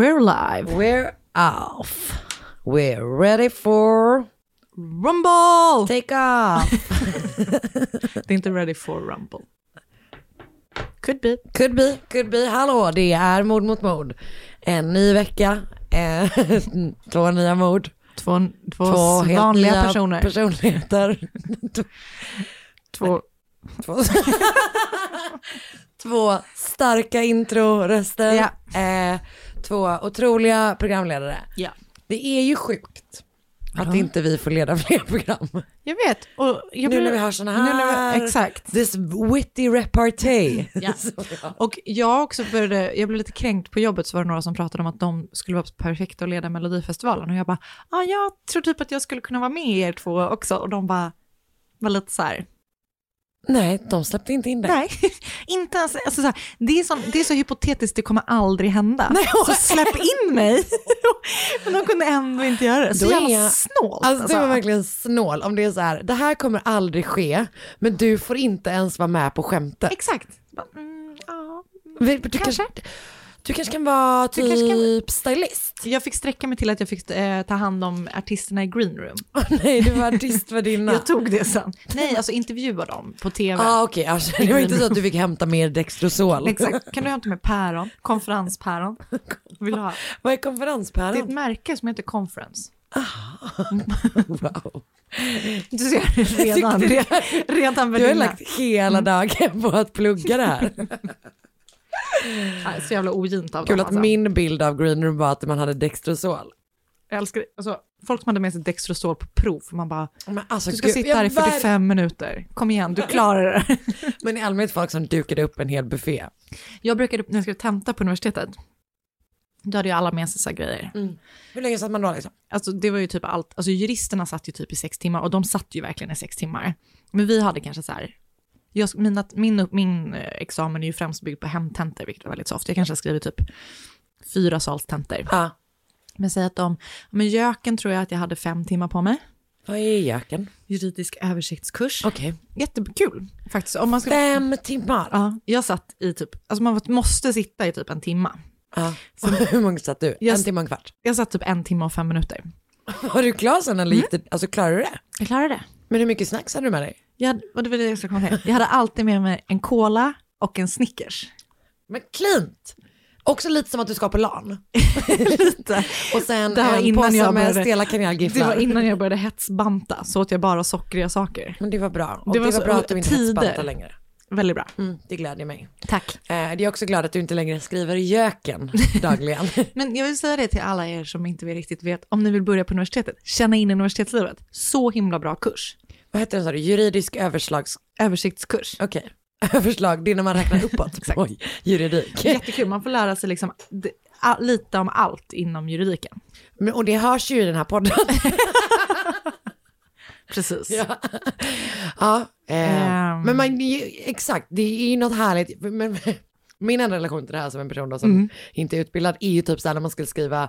We're live. We're off. We're ready for Rumble! take off. Det är inte ready for Rumble. Could be. could be, could be. Hallå, det är mord mot mord. En ny vecka, eh, två nya mord. Två, två, Två helt vanliga nya personer. personligheter. två, två, två starka introröster. Ja. Eh, två otroliga programledare. ja. Det är ju sjukt att inte vi får leda fler program. Jag vet. Och jag nu när vi har när här, vi, Exakt. this witty repartee. Ja. Ja. Och jag också började, jag blev lite kränkt på jobbet så var det några som pratade om att de skulle vara perfekta att leda Melodifestivalen och jag bara, ah, jag tror typ att jag skulle kunna vara med er två också och de bara var lite så här, Nej, de släppte inte in det. nej, inte ens, alltså så här, det, är så, det är så hypotetiskt, det kommer aldrig hända. Nej, så släpp in mig. Men de kunde ändå inte göra det. Så Då jävla jag- snålt. Alltså det var verkligen snål om det är så här, det här kommer aldrig ske, men du får inte ens vara med på skämtet. Exakt. Mm, ja. Du kanske, Kanske. Du kanske kan vara kanske kan- typ stylist? Jag fick sträcka mig till att jag fick eh, ta hand om artisterna i green room. Nej, du var artistvärdinna. Jag tog det sen. Nej, alltså intervjua dem på tv. Ah, alltså, det var inte så att du fick hämta mer Dextrosol. Exakt. Kan du hämta med päron? Konferenspäron. Vill du ha? Vad är Det är ett konferenspäron? märke som heter Conference. Wow. Du ser, redan, Tyckte re, redan Du har lagt hela dagen på att plugga det här. Nej, Så jävla ogint av Kul dem. att Alltså. min bild av green room var att man hade Dextrosol. Jag älskar alltså, folk som hade med sig Dextrosol på prov. För man bara, Men alltså, du ska gud, sitta här i jag ver- 45 minuter. Kom igen, du klarar det. Men i allmänhet folk som dukade upp en hel buffé. Jag brukade, när jag skulle tenta på universitetet, då hade ju alla med sig så grejer. Hur länge satt man då liksom? Alltså det var ju typ allt, alltså juristerna satt ju typ i sex timmar och de satt ju verkligen i sex timmar. Men vi hade kanske så här, jag, mina, min, min eh, examen är ju främst byggd på hemtentor, vilket var väldigt soft. Jag kanske har skrivit typ fyra salstentor. Ja. Men säg att de, men göken tror jag att jag hade fem timmar på mig. Vad är göken? Juridisk översiktskurs. Okej. Jättekul faktiskt. Om man ska, Fem timmar? ja, jag satt i typ, alltså man måste sitta i typ en timma. Ja. Hur många satt du? Jag- En timme och en kvart? Jag satt typ en timme och fem minuter. Var du klar sen eller gick det? Alltså klarade du det? Jag klarade det. Men hur mycket snacks hade du med dig? Jag, hade- och det var det jag skulle komma till. Jag hade alltid med mig en cola och en Snickers. Men klint! Också lite som att du ska på LAN. Lite. Och sen Det var en innan påse jag med började- stela Det kanelgifflar. var innan jag började hetsbanta, så åt jag bara sockriga saker. Men det var bra. Och Det det var så- bra att du inte tider. hetsbantar längre. Väldigt bra. Mm, det glädjer mig. Tack. Eh, jag är också glad att du inte längre skriver göken dagligen. Men jag vill säga det till alla er som inte riktigt vet, om ni vill börja på universitetet, känna in universitetslivet. Så himla bra kurs. Vad heter den sa du? Juridisk överslags... Översiktskurs. Okej. Överslag, det är när man räknar uppåt. Exakt. Oj, juridik. Jättekul, man får lära sig liksom, det, lite om allt inom juridiken. Men, och det hörs ju i den här podden. Precis. ja. ja eh, Ehm. Men man, det exakt, det är ju något härligt. Men, min enda relation till det här som en person då som Mm. inte är utbildad är ju typ så här när man skulle skriva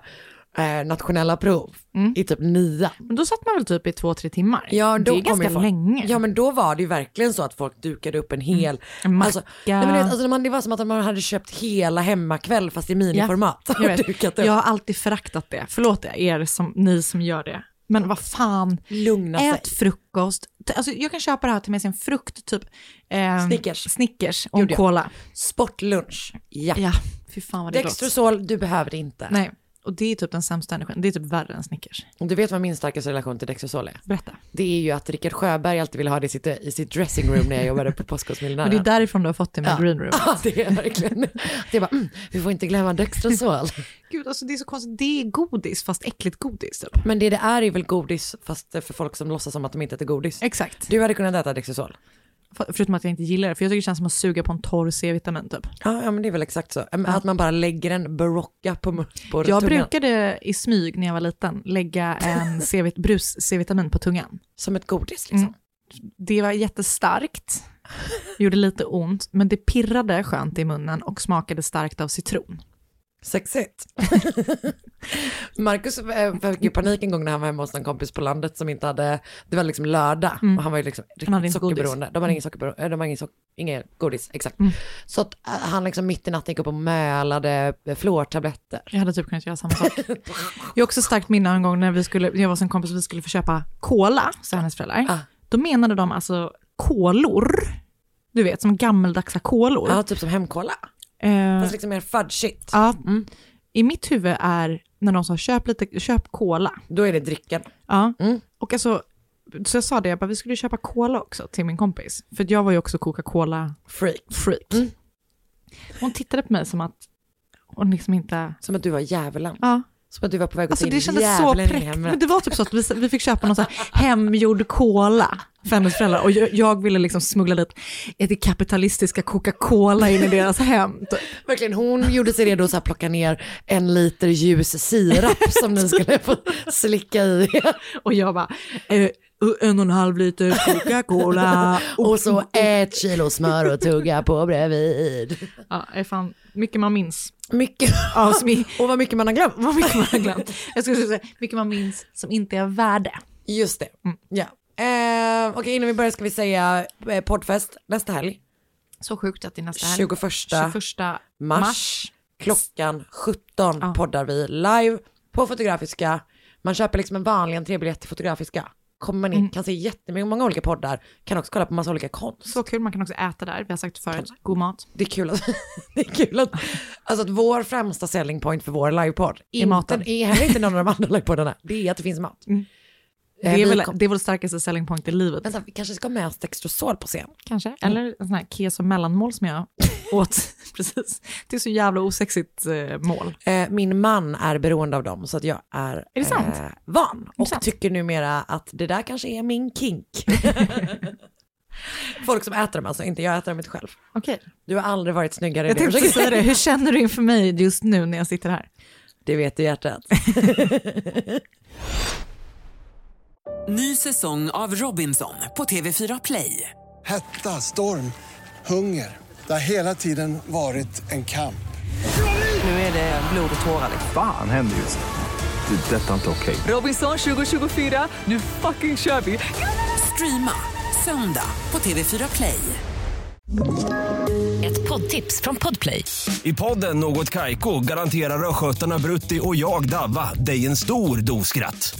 eh, nationella prov Mm. i typ nia. Men då satt man väl typ i två, tre timmar? Ja, det då är kom ganska folk- länge. Ja men då var det ju verkligen så att folk dukade upp en hel, En macka. alltså, nej, men det, alltså, det var som att man hade köpt hela hemmakväll fast i miniformat. Jag, vet. Jag har alltid föraktat det. Förlåt er, som, ni som gör det. Men vad fan, Lugna ät sig. frukost. Alltså, jag kan köpa det här till med sig en frukt, typ eh, Snickers. Snickers och Gjorde jag. cola. Sportlunch, ja. Ja, fy fan vad det är. Dextrosol, du behöver det inte. Nej, och det är typ den sämsta energin. Det är typ värre än Snickers. Du vet vad min starkaste relation till Dextrosol är? Berätta. Det är ju att Rickard Sjöberg alltid ville ha det i sitt, i sitt dressing room när jag jobbade på Och Påskåsmiljonären. det är därifrån du har fått det med Ja. green room. Ja, det är verkligen. Det är bara, mm, vi får inte glömma Dextrosol. Gud, alltså det är så konstigt. Det är godis, fast äckligt godis. Typ. Men det det är är väl godis, fast för folk som låtsas som att de inte äter godis. Exakt. Du hade kunnat äta Dextrosol. För- Förutom att jag inte gillar det, för jag tycker det känns som att suga på en torr C-vitamin typ. Ja, ja men det är väl exakt så. Att man bara lägger en barocka på, på Jag tungan. brukade i smyg när jag var liten lägga en C-vit- brus C-vitamin på tungan. Som ett godis liksom. Mm. Det var jättestarkt, gjorde lite ont, men det pirrade skönt i munnen och smakade starkt av citron. Sexigt. Marcus eh, fick ju panik en gång när han var hemma hos en kompis på landet som inte hade, det var liksom lördag Mm. och han var ju liksom riktigt godis. sockerberoende. De hade ingen sockerberoende, eh, de hade ingen, sock, ingen godis, exakt. Mm. Så att eh, han liksom mitt i natten gick upp och mölade fluortabletter. Jag hade typ kunnat göra samma sak. Jag har också starkt minne en gång när vi skulle, jag var hos en kompis och vi skulle få köpa cola, sa hennes föräldrar. Ah. Då menade de alltså kolor, du vet som gammeldagsa kolor. Ja, typ som hemkola. Eh, Fast liksom mer fudgigt. ja, Mm. I mitt huvud är när de sa köp lite, köp cola. Då är det dricken. Ja. Mm. Och alltså, så jag sa det, jag bara, vi skulle köpa cola också till min kompis. För jag var ju också Coca-Cola-freak. Freak. Mm. Hon tittade på mig som att hon liksom inte... Som att du var djävulen. Ja. Som att du var på väg att Alltså det kändes så präktigt. Men det var typ så att vi, vi fick köpa någon sån här hemgjord cola för hennes föräldrar. Och jag, jag ville liksom smuggla dit ett kapitalistiska Coca-Cola in i deras hem. Verkligen, hon gjorde sig redo att plocka ner en liter ljus sirap som ni skulle få slicka i. Och jag bara, eh, en och en halv liter Coca-Cola. Och så ett kilo smör och tugga på bredvid. Ja, är fan mycket man minns. Mycket, Ja, som och vad mycket man har glömt. vad mycket man har glömt. Jag skulle säga mycket man minns som inte är värde. Just det, Mm. ja. Eh, Okej, innan vi börjar ska vi säga eh, poddfest nästa helg. Så sjukt att det är nästa helg. 21 21 mars. mars. Klockan 17 Ja. poddar vi live på Fotografiska. Man köper liksom en vanlig entrébiljett till Fotografiska. Kommer man in, Mm. kan se jättemycket, många olika poddar, kan också kolla på massa olika konst. Så kul, man kan också äta där. Vi har sagt förut, god mat. Det är kul att, det är kul att, alltså att vår främsta selling point för vår livepodd, Är maten. inte, är heller inte någon av de andra livepoddarna, det är att det finns mat. Mm. Eh, Det är, väl, kom- det är vår starkaste selling point i livet. Vänta, vi kanske ska ha med oss Dextrosol på scen. Kanske. Eller en sån här keso mellanmål som jag åt. Precis. Det är så jävla osexigt eh, mål. Eh, min man är beroende av dem så att jag är, Är det sant? eh, van och sant? tycker numera att det där kanske är min kink. Folk som äter dem alltså, inte jag äter dem inte själv. Okej. Du har aldrig varit snyggare Jag tänkte säga det. Hur känner du inför mig just nu när jag sitter här? Det vet du hjärtat. Ny säsong av Robinson på TV4 Play. Hetta, storm, hunger. Det har hela tiden varit en kamp. Nu är det blod och tårar. liksom. Fan händer just det. Det är detta inte okej. Robinson 2024, nu fucking kör vi! Streama söndag på TV4 Play. Ett poddtips från Podplay. I podden Något Kaiko garanterar östgötarna Brutti och jag, Davva, dig en stor dos skratt.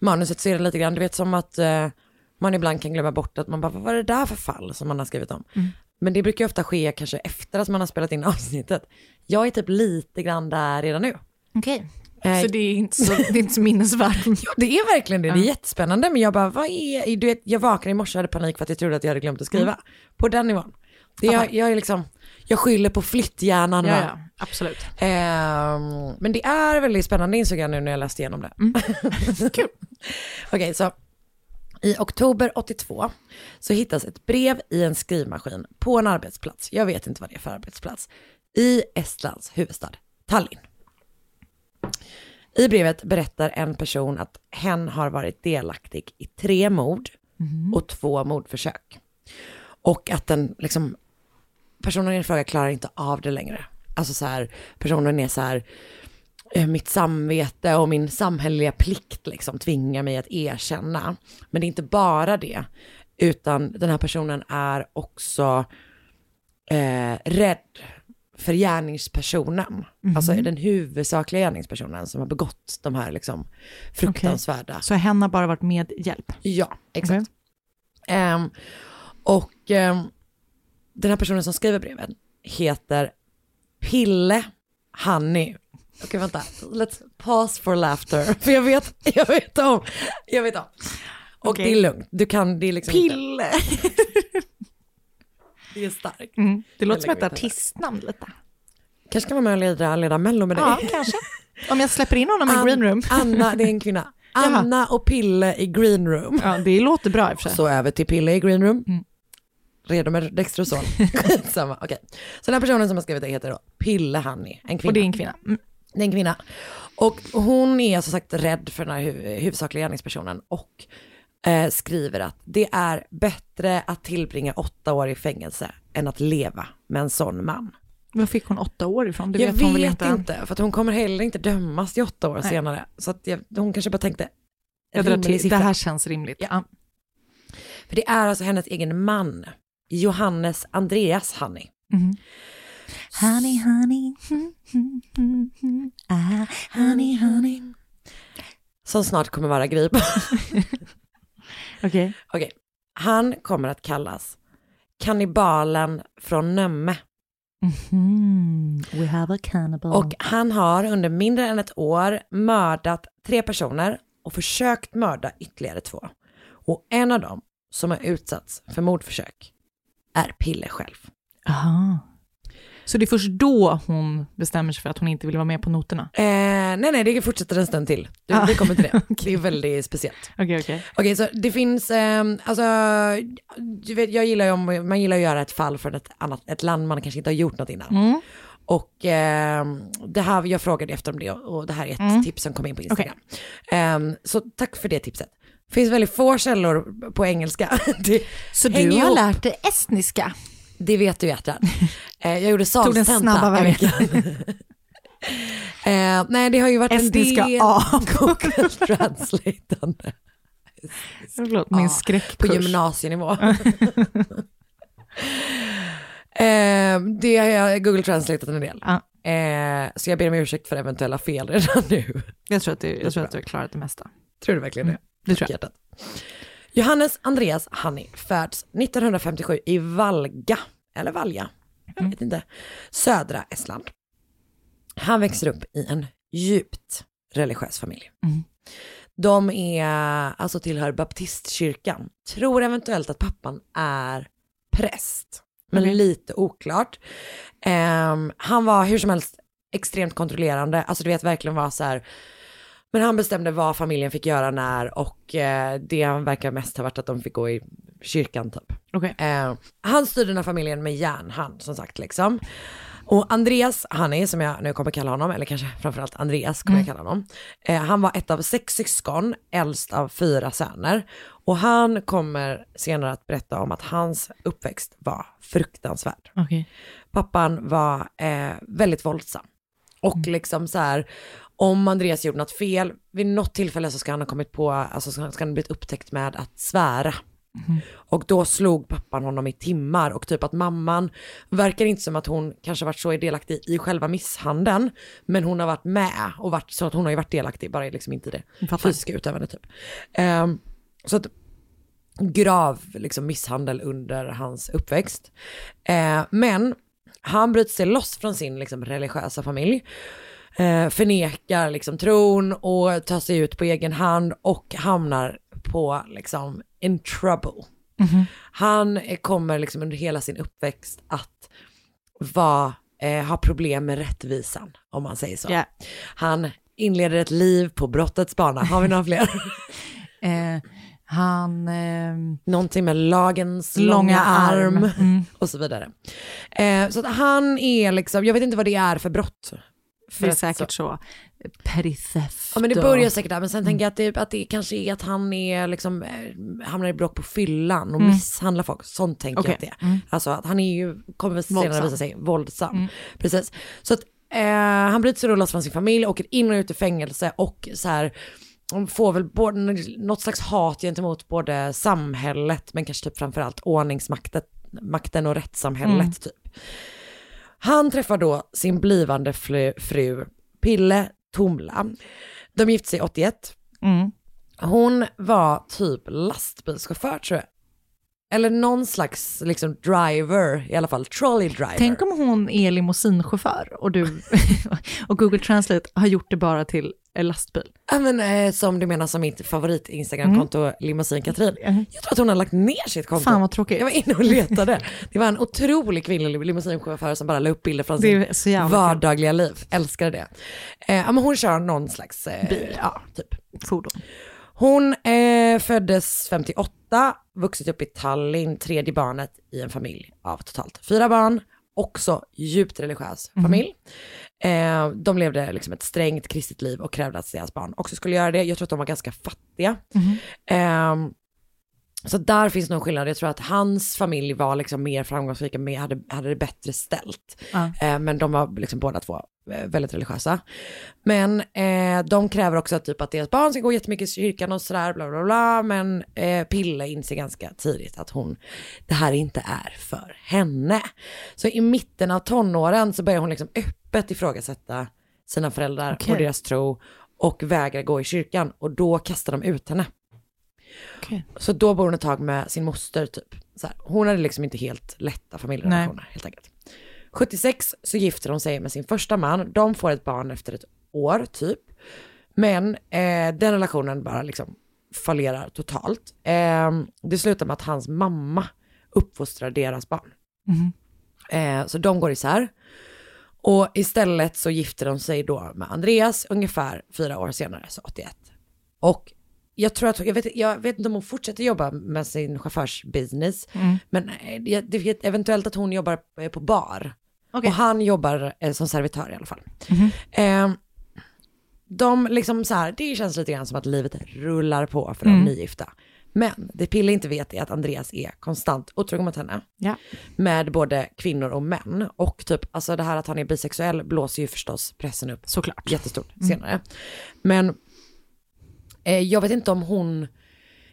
manuset så är det lite grann, du vet som att eh, man ibland kan glömma bort att man bara, vad var det där för fall som man har skrivit om? Men det brukar ju ofta ske kanske efter att man har spelat in avsnittet. Jag är typ lite grann där redan nu. Okej. Eh, Så det är inte så, det är inte så minnesvärt. Ja, det är verkligen det. Det är jättespännande. Men jag bara, vad är, du vet, jag vaknade i morse och hade panik för att jag trodde att jag hade glömt att skriva. På den nivån. Det, jag, jag är liksom, jag skyller på flytthjärnan. Ja, ja, absolut. Ehm, men det är väldigt spännande insåg jag nu när jag läste igenom det. Kul. Okej, så i oktober 82 så hittas ett brev i en skrivmaskin på en arbetsplats. Jag vet inte vad det är för arbetsplats. I Estlands huvudstad, Tallinn. I brevet berättar en person att hen har varit delaktig i tre mord och två mordförsök. Och att den liksom, personen i fråga klarar inte av det längre. Alltså så här, personen är så här, eh, mitt samvete och min samhälleliga plikt liksom tvingar mig att erkänna. Men det är inte bara det, utan den här personen är också eh, rädd för gärningspersonen. Alltså den huvudsakliga gärningspersonen som har begått de här liksom fruktansvärda Så hen har bara varit med hjälp? Ja, exakt. Ehm, och ehm, den här personen som skriver breven heter Pille Honey. Okej, vänta. Let's pause for laughter. För jag vet, jag vet om. Jag vet om. Och Okej. det är lugnt. Du kan, det är liksom Pille. Inte, det är starkt. Mm. Det låter som ett artistnamn lite. Kanske kan vara med och leda, leda Mello med dig. Ja, kanske. Om jag släpper in honom i green room. Anna, det är en kvinna. Anna och Pille i green room. Ja, det låter bra i och för sig. Så över till Pille i green room. Mm. Redo med Dextrosol. Samma, okej. Så den här personen som har skrivit det heter då Pille Honey, en kvinna. Och det är en kvinna. Mm. Det är en kvinna. Och hon är som sagt rädd för den här hu- huvudsakliga gärningspersonen och eh, skriver att det är bättre att tillbringa åtta år i fängelse än att leva med en sån man. Var fick hon åtta år ifrån? Det jag vet vet hon väl inte. inte? för att hon kommer heller inte dömas till åtta år Nej. senare. Så att jag, hon kanske bara tänkte, Jag drar till, det här känns rimligt. Ja. För det är alltså hennes egen man, Johannes Andreas Honey. Honey, honey, mm, mm, mm, mm, ah, honey, honey. Som snart kommer vara gripbar. Okej. Okej, han kommer att kallas kannibalen från Nömme. Mhm. We have a cannibal. Och han har under mindre än ett år mördat tre personer och försökt mörda ytterligare två. Och en av dem som har utsatts för mordförsök är Pille själv. Aha. Så det är först då hon bestämmer sig för att hon inte vill vara med på noterna? Eh, nej, nej, det fortsätter en stund till. Du, Ah. Vi kommer till det. Det är väldigt speciellt. Okej, okej. Okej, så det finns, ehm, alltså, du vet, jag gillar ju om, man gillar att göra ett fall från ett annat, ett land man kanske inte har gjort något innan. Mm. Och ehm, det här, jag frågade efter om det och det här är ett Mm. tips som kom in på Instagram. Ehm, så tack för det tipset. Det finns väldigt få källor på engelska. Det Så du har ihop. lärt dig estniska? Det vet du hjärtat. Eh, jag gjorde Tog salstenta snabba en vecka. Eh, nej, det har ju varit Estniska en del A. Google Translate. Förlåt, min skräckkurs. På gymnasienivå. eh, det har jag Google Translateat en del. Ja. Eh, så jag ber om ursäkt för eventuella fel redan nu. Jag tror att du, jag tror att du har klarat det mesta. Tror du verkligen det? Det tror jag. Hjärtat. Johannes Andreas Honey föds 1957 i Valga, eller Valja, jag vet inte, södra Estland. Han växer upp i en djupt religiös familj. Mm. De är, alltså tillhör baptistkyrkan, tror eventuellt att pappan är präst, men Okej. lite oklart. Ehm, han var hur som helst extremt kontrollerande, alltså du vet verkligen var så här, men han bestämde vad familjen fick göra när och eh, det verkar mest ha varit att de fick gå i kyrkan typ. Okej. Eh, han styrde den här familjen med järnhand som sagt liksom. Och Andreas Honey, som jag nu kommer kalla honom, eller kanske framförallt Andreas kommer jag kalla honom. Eh, han var ett av sex syskon, äldst av fyra söner. Och han kommer senare att berätta om att hans uppväxt var fruktansvärd. Okej. Pappan var eh, väldigt våldsam. Och liksom så här, om Andreas gjorde något fel, vid något tillfälle så ska han ha kommit på, alltså ska, ska han ha blivit upptäckt med att svära. Och då slog pappan honom i timmar och typ att mamman verkar inte som att hon kanske varit så delaktig i själva misshandeln, men hon har varit med och varit så att hon har ju varit delaktig, bara liksom inte i det Fattar. fysiska utövandet typ. Ehm, så att grav liksom, misshandel under hans uppväxt. Eh, men han bryter sig loss från sin liksom, religiösa familj. Eh, förnekar liksom, tron och tar sig ut på egen hand och hamnar på liksom, in trouble. Han eh, kommer liksom under hela sin uppväxt att vara, eh, ha problem med rättvisan, om man säger så. Ja. Han inleder ett liv på brottets bana. Har vi några fler? Eh, han... Eh, Någonting med lagens långa, Långa arm, arm. Mm. och så vidare. Eh, så att han är liksom, jag vet inte vad det är för brott. För det är säkert så. Petty theft. Ja men det och- börjar säkert där, men sen tänker jag att det, att det kanske är att han är liksom, eh, hamnar i bråk på fyllan och Mm. misshandlar folk. Sånt tänker Okej. jag att det är. Alltså att han är ju, kommer väl senare Våldsam. visa sig, våldsam. Mm. Precis. Så att eh, han bryter sig då loss från sin familj, åker in och ut ur fängelse och så här, de får väl både, något slags hat gentemot både samhället, men kanske typ framförallt ordningsmakten makten och rättssamhället Mm. typ. Han träffar då sin blivande fru, fru Pille Tomla. De gifte sig 81. Mm. Hon var typ lastbilschaufför tror jag. Eller någon slags liksom driver, i alla fall trolley driver. Tänk om hon är limousinchaufför och du och Google Translate har gjort det bara till lastbil. Ja men eh, som du menar som mitt favorit Instagram-konto, Limousin Katrin. Jag tror att hon har lagt ner sitt konto. Fan vad tråkigt. Jag var inne och letade. Det var en otrolig kvinnlig limousinchaufför som bara la upp bilder från sin kul. vardagliga liv. Älskade det. Eh, ja, men hon kör någon slags eh, Bil. Ja, typ. Fordon. Hon eh, föddes 58, vuxit upp i Tallinn, tredje barnet i en familj av totalt fyra barn. Också djupt religiös Mhm. familj. Eh, de levde liksom ett strängt kristet liv och krävde att deras barn också skulle göra det. Jag tror att de var ganska fattiga. Ehm, så där finns nog skillnad. Jag tror att hans familj var liksom mer framgångsrika, mer, hade, hade det bättre ställt. Eh, men de var liksom båda två väldigt religiösa. Men eh, de kräver också typ att deras barn ska gå jättemycket i kyrkan och sådär, bla bla bla. Men eh, Pille inser ganska tidigt att hon, det här inte är för henne. Så i mitten av tonåren så börjar hon liksom öppet ifrågasätta sina föräldrar Okej. och deras tro och vägrar gå i kyrkan och då kastar de ut henne. Okej. Så då bor hon ett tag med sin moster typ. Så här, hon hade liksom inte helt lätta familjerelationer helt enkelt. 76 så gifter hon sig med sin första man. De får ett barn efter ett år typ. Men eh, den relationen bara liksom fallerar totalt. Eh, det slutar med att hans mamma uppfostrar deras barn. Mhm. Eh, så de går isär. Och istället så gifter de sig då med Andreas ungefär fyra år senare, så 81. Och jag tror att, jag vet, jag vet inte om hon fortsätter jobba med sin chaufförsbusiness, Mm. men eh, det, det eventuellt att hon jobbar på bar. Okej. Och han jobbar eh, som servitör i alla fall. Mhm. Eh, de liksom så här, det känns lite grann som att livet rullar på för de Mm. nygifta. Men det Pille inte vet är att Andreas är konstant otrogen mot henne. Ja. Med både kvinnor och män. Och typ, alltså det här att han är bisexuell blåser ju förstås pressen upp Såklart. jättestort Mm. senare. Men eh, jag vet inte om hon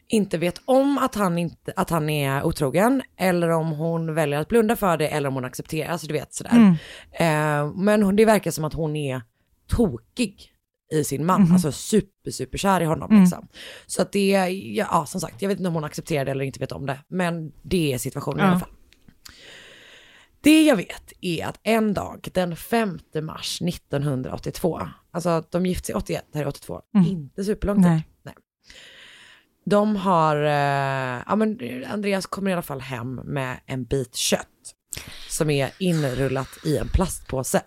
inte vet om att han, inte, att han är otrogen, eller om hon väljer att blunda för det, eller om hon accepterar, alltså du vet sådär. Mm. Eh, men det verkar som att hon är tokig i sin man, Mhm. alltså super, super kär i honom Mm. liksom. Så att det, är- ja, som sagt, jag vet inte om hon accepterar det eller inte vet om det, men det är situationen i Ja. alla fall. Det jag vet är att en dag, den 5 mars 1982, alltså de gifte sig 81, det här är 82, Mm. inte superlång tid. Nej. Nej. De har, eh, ja men Andreas kommer i alla fall hem med en bit kött som är inrullat i en plastpåse.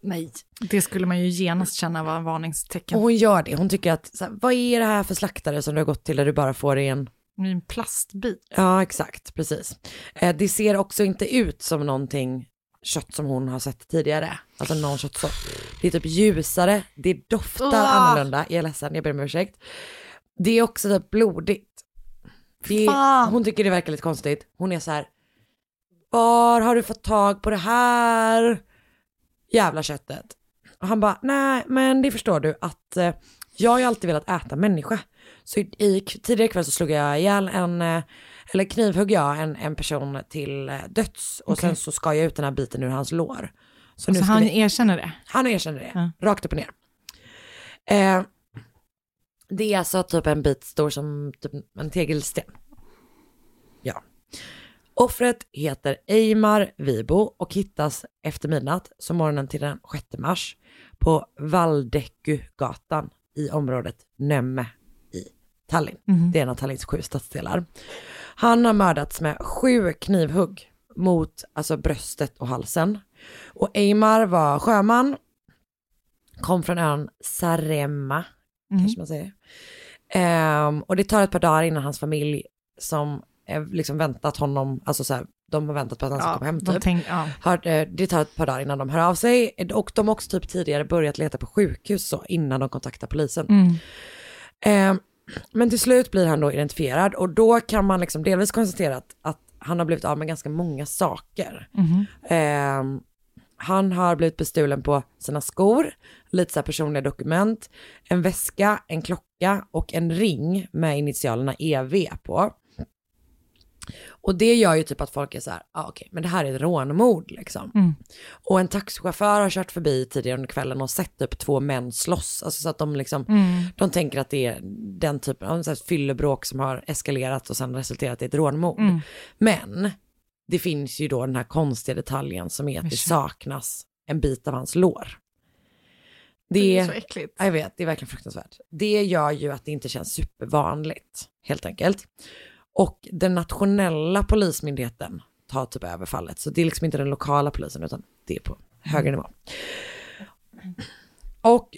Nej. Det skulle man ju genast känna var en varningstecken. Och hon gör det, hon tycker att, så här, vad är det här för slaktare som du har gått till där du bara får en en plastbit. Ja, exakt, precis. Eh, det ser också inte ut som någonting kött som hon har sett tidigare. Alltså någon köttsort. Det är typ ljusare, det doftar Åh! annorlunda. Jag är ledsen, jag ber om ursäkt. Det är också typ blodigt. Det Fan. hon tycker det verkar lite konstigt. Hon är så här, var har du fått tag på det här jävla köttet? Och han bara, nej men det förstår du att eh, jag har ju alltid velat äta människa. Så i, tidigare kväll så slog jag ihjäl en, eh, eller knivhögg jag en, en person till eh, döds och Okej. sen så skar jag ut den här biten ur hans lår. Så Så ska han vi, erkänner det? han erkänner det, Ja. rakt upp och ner. Det är alltså typ en bit stor som typ en tegelsten. Ja. Offret heter Eimar Vibo och hittas efter midnatt, så morgonen till den 6 mars, på Valdekugatan i området Nömme i Tallinn. Mhm. Det är en av Tallinns sju stadsdelar. Han har mördats med sju knivhugg mot alltså bröstet och halsen. Och Eimar var sjöman, kom från ön Saremma, Mm. kanske man säger. Ehm, och det tar ett par dagar innan hans familj som liksom väntat honom, alltså så här, de har väntat på att han ska Ja, komma hem de typ. tänk- ja. Har, eh, det tar ett par dagar innan de hör av sig och de har också typ tidigare börjat leta på sjukhus så innan de kontaktar polisen. Mm. Ehm, men till slut blir han då identifierad och då kan man liksom delvis konstatera att, att han har blivit av med ganska många saker. Mhm. Ehm, han har blivit bestulen på sina skor, lite så personliga dokument, en väska, en klocka och en ring med initialerna EV på. Och det gör ju typ att folk är så här, ah, okej, men det här är ett rånmord liksom. Mm. Och en taxichaufför har kört förbi tidigare under kvällen och sett typ två män slåss, alltså så att de liksom, Mm. de tänker att det är den typen av så här fyllebråk som har eskalerat och sen resulterat i ett rånmord. Mm. Men det finns ju då den här konstiga detaljen som är att det saknas en bit av hans lår. Det är så äckligt. Jag vet, det är verkligen fruktansvärt. Det gör ju att det inte känns supervanligt, helt enkelt. Och den nationella polismyndigheten tar typ över fallet. Så det är liksom inte den lokala polisen, utan det är på högre nivå. Och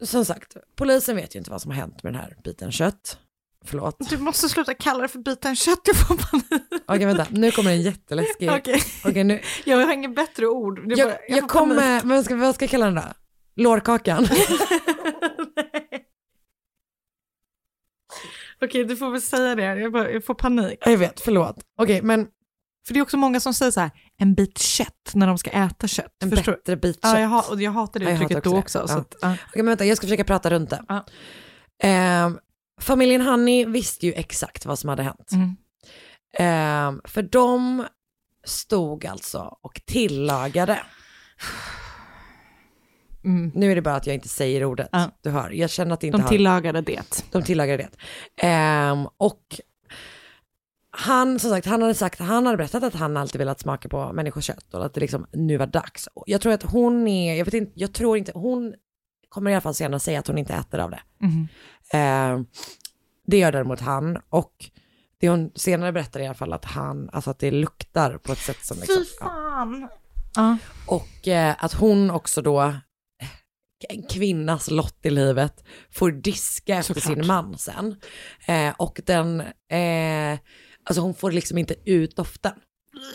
som sagt, polisen vet ju inte vad som har hänt med den här biten kött. Förlåt. Du måste sluta kalla det för biten kött, jag får panik. Okej, vänta, nu kommer en jätteläskig... Okej. Okej, nu... Jag har inget bättre ord. Jag, bara- jag, får kommer, vad ska, vad ska jag kalla den då? Lårkakan. Okej, du får väl säga det. Jag, bara, jag får panik. jag vet, förlåt. Okej, men För det är också många som säger så här, en bit kött när de ska äta kött. en Förstår bättre bit Ja, kött. jag, ha, och jag hatar det Ja, jag uttrycket hatar då också det. Ja. att, ja. Okej, men vänta, jag ska försöka prata runt det. Ja. Familjen Honey visste ju exakt vad som hade hänt. Mm. Ehm, för de stod alltså och tillagade. Mm. Nu är det bara att jag inte säger ordet. Ja. Du hör, jag känner att det inte De har... tillagade det. De tillagade det. Ehm, och han, som sagt, han hade sagt, han hade berättat att han alltid velat smaka på människors kött och att det liksom nu var dags. Jag tror att hon är, jag vet inte, jag tror inte, hon kommer i alla fall senare säga att hon inte äter av det. Mhm. Ehm, det gör däremot han och det hon senare berättar i alla fall att han, alltså att det luktar på ett sätt som liksom, Fy fan. Ja. Och eh, att hon också då, eh, en kvinnas lott i livet, får diska efter Såklart. sin man sen. Eh, och den, eh, alltså hon får liksom inte ut doften.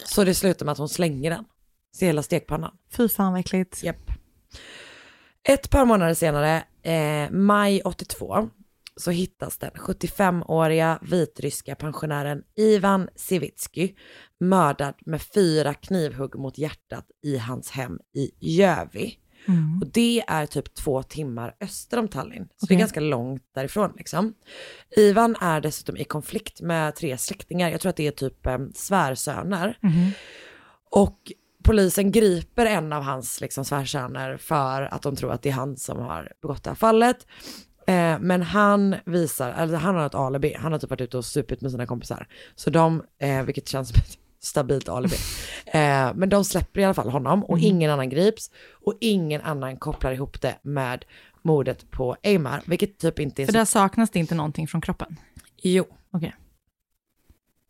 Så det slutar med att hon slänger den. Så hela stekpannan. Fy fan vad äckligt. Japp. Ett par månader senare, eh, maj 82, så hittas den 75-åriga vitryska pensionären Ivan Sivitsky mördad med fyra knivhugg mot hjärtat i hans hem i Jövi. Mm. Och det är typ två timmar öster om Tallinn. Så det Okej. är ganska långt därifrån liksom. Ivan är dessutom i konflikt med tre släktingar. Jag tror att det är typ eh, svärsöner. Mhm. Och polisen griper en av hans liksom, svärsöner för att de tror att det är han som har begått det här fallet. Eh, men han visar, eller han har ett alibi, han har typ varit ute och supit med sina kompisar. Så de, eh, vilket känns som ett stabilt alibi. Eh, men de släpper i alla fall honom och Mhm. ingen annan grips. Och ingen annan kopplar ihop det med mordet på Eimar, vilket typ inte är För så... där saknas det inte någonting från kroppen. Jo. Okej.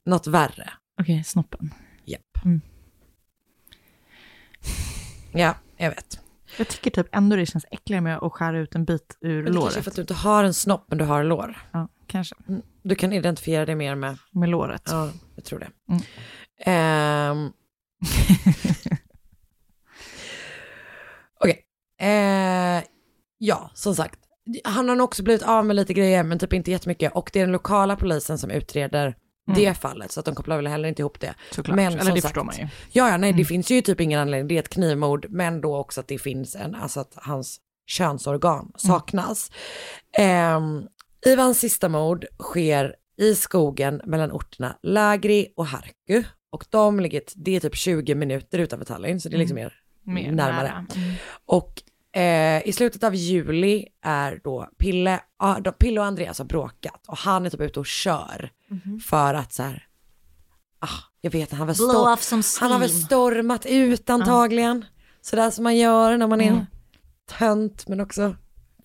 Något värre. Okej, snoppen. Japp. Mm. Ja, jag vet. Jag tycker typ ändå det känns äckligare med att skära ut en bit ur Men det kanske är låret. för att du inte har en snopp, men du har lår. Ja, kanske. Mm, Du kan identifiera det mer med... Med låret. Ja, jag tror det. Mm. Ehm. Okej. Eh, ja, som sagt. Han har nog också blivit av med lite grejer, men typ inte jättemycket. Och det är den lokala polisen som utreder Mm. det fallet, så att de kopplar väl heller inte ihop det. Såklart. Men Eller som det sagt, förstår man ju. Ja, ja, nej, det Mm. finns ju typ ingen anledning. Det är ett knivmord, men då också att det finns en, alltså att hans könsorgan Mm. saknas. Ehm, Ivans sista mord sker i skogen mellan orterna Lägri och Harku. Och de ligger, det är typ 20 minuter utanför Tallinn, så det är liksom mer, Mer närmare. Mm. Och eh, i slutet av juli är då Pille, ja, de, Pille och Andreas har bråkat och han är typ ute och kör Mhm. för att så här, ah, jag vet han Blow stor- han har väl stormat ut antagligen. Sådär som man gör när man är Mm. tönt men också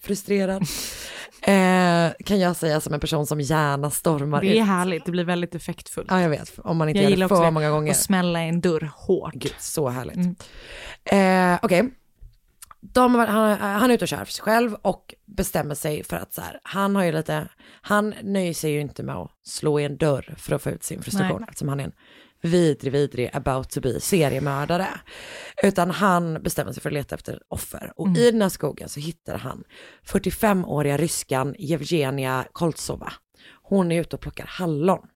frustrerad. eh, kan jag säga som en person som gärna stormar Det är ut. härligt, det blir väldigt effektfullt. Ja jag vet, om man inte Jag gör gillar det också för många gånger. Och smälla i en dörr hårt. Gud, så härligt. Mm. Eh, Okej, De han, han är ute och kör för sig själv och bestämmer sig för att så här, han har ju lite, han nöjer sig ju inte med att slå i en dörr för att få ut sin frustration, Nej. eftersom han är en vidrig, vidrig about to be seriemördare. Utan han bestämmer sig för att leta efter offer. Och Mm. i den här skogen så hittar han 45-åriga ryskan Evgenia Koltsova. Hon är ute och plockar hallon.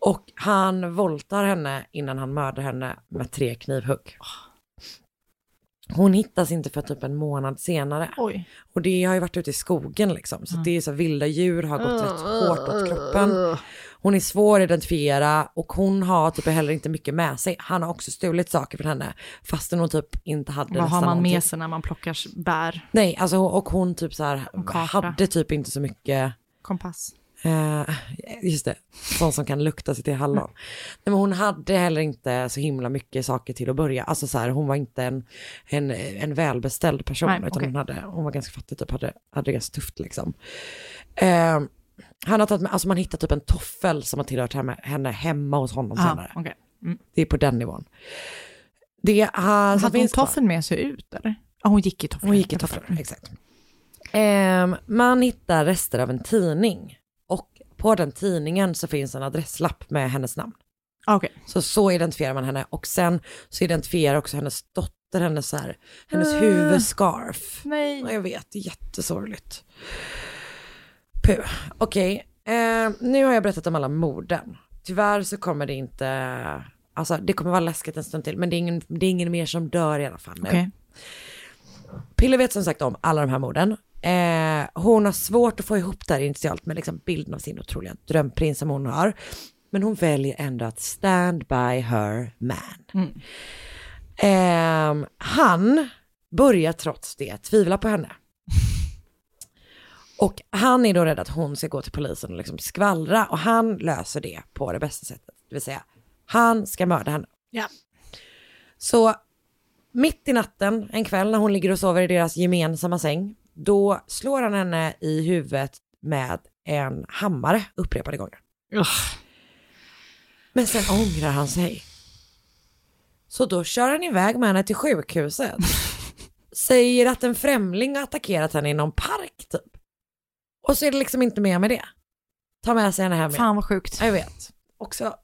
Och han våldtar henne innan han mördar henne med tre knivhugg. Hon hittas inte för typ en månad senare. Oj. Och det har ju varit ute i skogen liksom. Så det är så vilda djur har gått rätt hårt åt kroppen. Hon är svår att identifiera och hon har typ heller inte mycket med sig. Han har också stulit saker från henne fastän hon typ inte hade Vad har man någonting. med sig när man plockar bär? Nej, alltså och hon typ så här hade typ inte så mycket Kompass. Eh, just det, sån som kan lukta sig till hallon. Nej, men hon hade heller inte så himla mycket saker till att börja. Alltså så här, hon var inte en, en, en välbeställd person, Nej, utan okej. hon, hade, hon var ganska fattig, typ, hade, hade det ganska tufft liksom. Eh, han har tagit med, alltså man hittar typ en toffel som har tillhört henne, henne hemma hos honom Ah, senare. okej. Mm. Det är på den nivån. Det som Hade hon finns toffeln med sig ut eller? Ja, hon gick i tofflor. hon gick i tofflor, exakt. Ehm, man hittar rester av en tidning på den tidningen så finns en adresslapp med hennes namn. Okej. Så så identifierar man henne och sen så identifierar också hennes dotter hennes, så här, hennes Äh. huvudscarf. Nej. Ja, jag vet, det är jättesorgligt. Puh, okej. Eh, nu har jag berättat om alla morden. Tyvärr så kommer det inte, alltså det kommer vara läskigt en stund till, men det är ingen, det är ingen mer som dör i alla fall nu. Okej. Pille vet som sagt om alla de här morden. Eh, hon har svårt att få ihop det här initialt med liksom bilden av sin otroliga drömprins som hon har. Men hon väljer ändå att stand by her man. Eh, han börjar trots det tvivla på henne. Och han är då rädd att hon ska gå till polisen och liksom skvallra och han löser det på det bästa sättet. Det vill säga, han ska mörda henne. Ja. Så mitt i natten, en kväll när hon ligger och sover i deras gemensamma säng, då slår han henne i huvudet med en hammare upprepade gånger. Men sen ångrar han sig. Så då kör han iväg med henne till sjukhuset. Säger att en främling har attackerat henne i någon park typ. Och så är det liksom inte mer med det. Ta med sig henne hem igen. Fan vad sjukt. Ja, Jag vet. Också,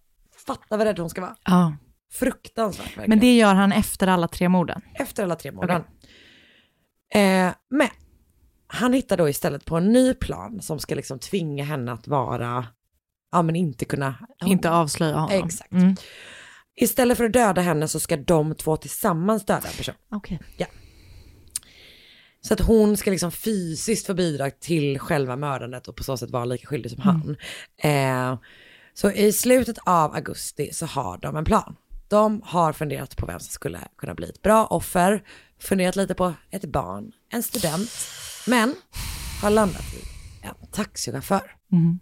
fatta vad rädd hon ska vara. Ja. Fruktansvärt verkligen. Men det gör han efter alla tre morden? Efter alla tre morden. Eh, men han hittar då istället på en ny plan som ska liksom tvinga henne att vara, ja men inte kunna. Inte avslöja honom? Exakt. Mm. Istället för att döda henne så ska de två tillsammans döda en person. Okej. Ja. Så att hon ska liksom fysiskt få bidrag till själva mördandet och på så sätt vara lika skyldig som han. Eh, så i slutet av augusti så har de en plan. De har funderat på vem som skulle kunna bli ett bra offer, funderat lite på ett barn, en student, men har landat i en taxichaufför. Mm.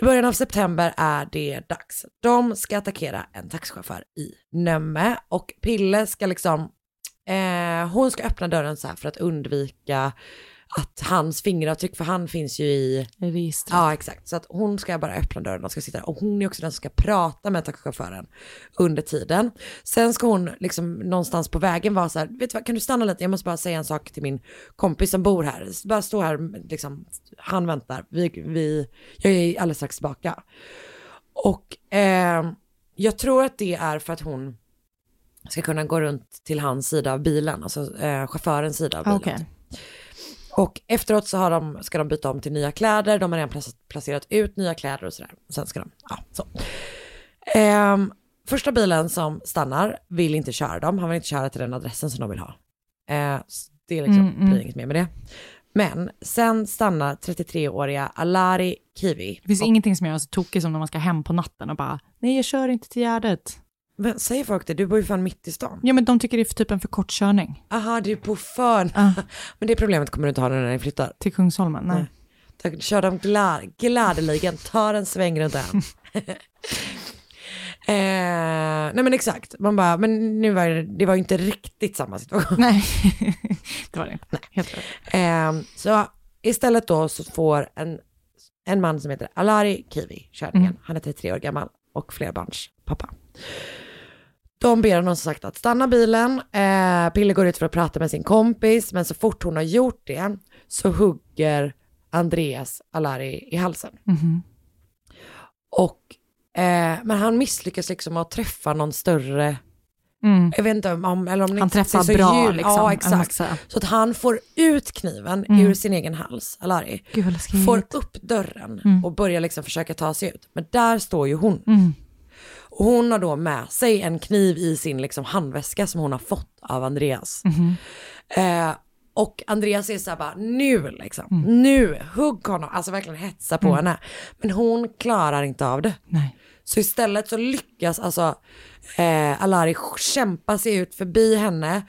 I början av september är det dags. De ska attackera en taxichaufför i Nömme och Pille ska liksom, eh, hon ska öppna dörren så här för att undvika att hans fingeravtryck, för han finns ju i registret. Ja, exakt. Så att hon ska bara öppna dörren och ska sitta där. Och hon är också den som ska prata med taxichauffören under tiden. Sen ska hon liksom någonstans på vägen vara så här, vet du vad, kan du stanna lite? Jag måste bara säga en sak till min kompis som bor här. Bara stå här, liksom, han väntar. Vi, vi, jag är alldeles strax tillbaka. Och eh, jag tror att det är för att hon ska kunna gå runt till hans sida av bilen, alltså eh, chaufförens sida av bilen. Okej. Och efteråt så har de, ska de byta om till nya kläder, de har redan plac- placerat ut nya kläder och sådär. Och sen ska de, ja så. Ehm, första bilen som stannar vill inte köra dem, han vill inte köra till den adressen som de vill ha. Eh, så det är liksom, Mm, mm. blir inget mer med det. Men sen stannar 33-åriga Alari Kivi. Det finns ingenting som gör så tokig som när man ska hem på natten och bara, nej jag kör inte till Gärdet. Men säger folk det? Du bor ju fan mitt i stan. Ja men de tycker det är för typ en för kort körning. Aha, du är på för... Men det problemet kommer du inte ha när ni flyttar. Till Kungsholmen? Nej. Ta- Kör dem glad, gladeligen, tar en sväng runt ön. Eh, nej men exakt, man bara, men nu var det, det var ju inte riktigt samma situation. Nej, det var det inte. Nej. Eh, så istället då så får en, en man som heter Alari Kivi körningen. Mm. Han är 33 år gammal och flerbarns pappa. De ber honom som sagt att stanna bilen. Eh, Pille går ut för att prata med sin kompis, men så fort hon har gjort det så hugger Andreas Alari i halsen. Mhm. Och, eh, men han misslyckas liksom att träffa någon större, Mm. jag vet inte om, eller om Han inte träffar så bra, jul- liksom, Ja, exakt. Så att han får ut kniven Mm. ur sin egen hals, Alari. Gud. Får upp dörren Mm. och börjar liksom försöka ta sig ut. Men där står ju hon. Mm. Och hon har då med sig en kniv i sin liksom handväska som hon har fått av Andreas. Mhm. Eh, och Andreas är så här bara, nu liksom, Mm. nu, hugg honom, alltså verkligen hetsa på henne. Men hon klarar inte av det. Nej. Så istället så lyckas alltså eh, Alari kämpa sig ut förbi henne,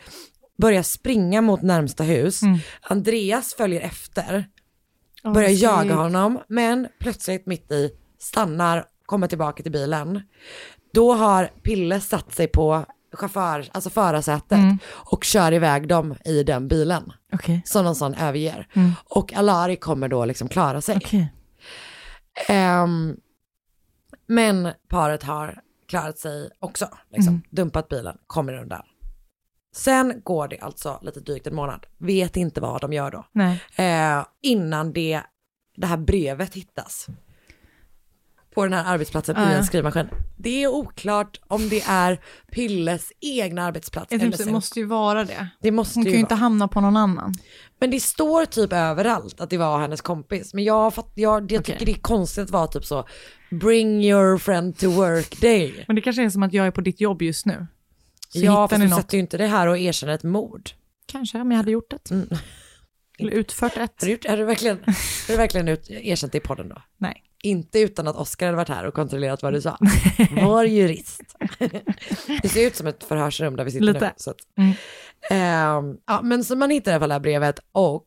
börja springa mot närmsta hus. Mm. Andreas följer efter, börjar vad jaga honom, men plötsligt mitt i stannar, kommer tillbaka till bilen. Då har Pille satt sig på chaufför, alltså förarsätet Mm. och kör iväg dem i den bilen. Okej. Som någon sån överger. Mm. Och Alari kommer då liksom klara sig. Okej. Ehm, men paret har klarat sig också, liksom. Mm. dumpat bilen, kommer undan. Sen går det alltså lite drygt en månad, vet inte vad de gör då. Eh, innan det, det här brevet hittas. På den här arbetsplatsen Ja, i en skrivmaskin. Det är oklart om det är Pilles egna arbetsplats. Jag eller det måste ju vara det. det måste Hon kan ju ju inte hamna på någon annan. Men det står typ överallt att det var hennes kompis. Men jag, fatt, jag, jag tycker det är konstigt att vara typ så, bring your friend to work day. Men det kanske är som att jag är på ditt jobb just nu. Så ja, fast du något. sätter ju inte det här och erkänner ett mord. Kanske, om jag hade gjort det. Mm. Eller utfört ett. Har du, gjort, har du verkligen, har du verkligen ut, erkänt det i podden då? Nej. Inte utan att Oskar hade varit här och kontrollerat vad du sa. Var jurist. det ser ut som ett förhörsrum där vi sitter Lite. nu. Så att. Ehm, ja, men så man hittar i alla fall det här brevet och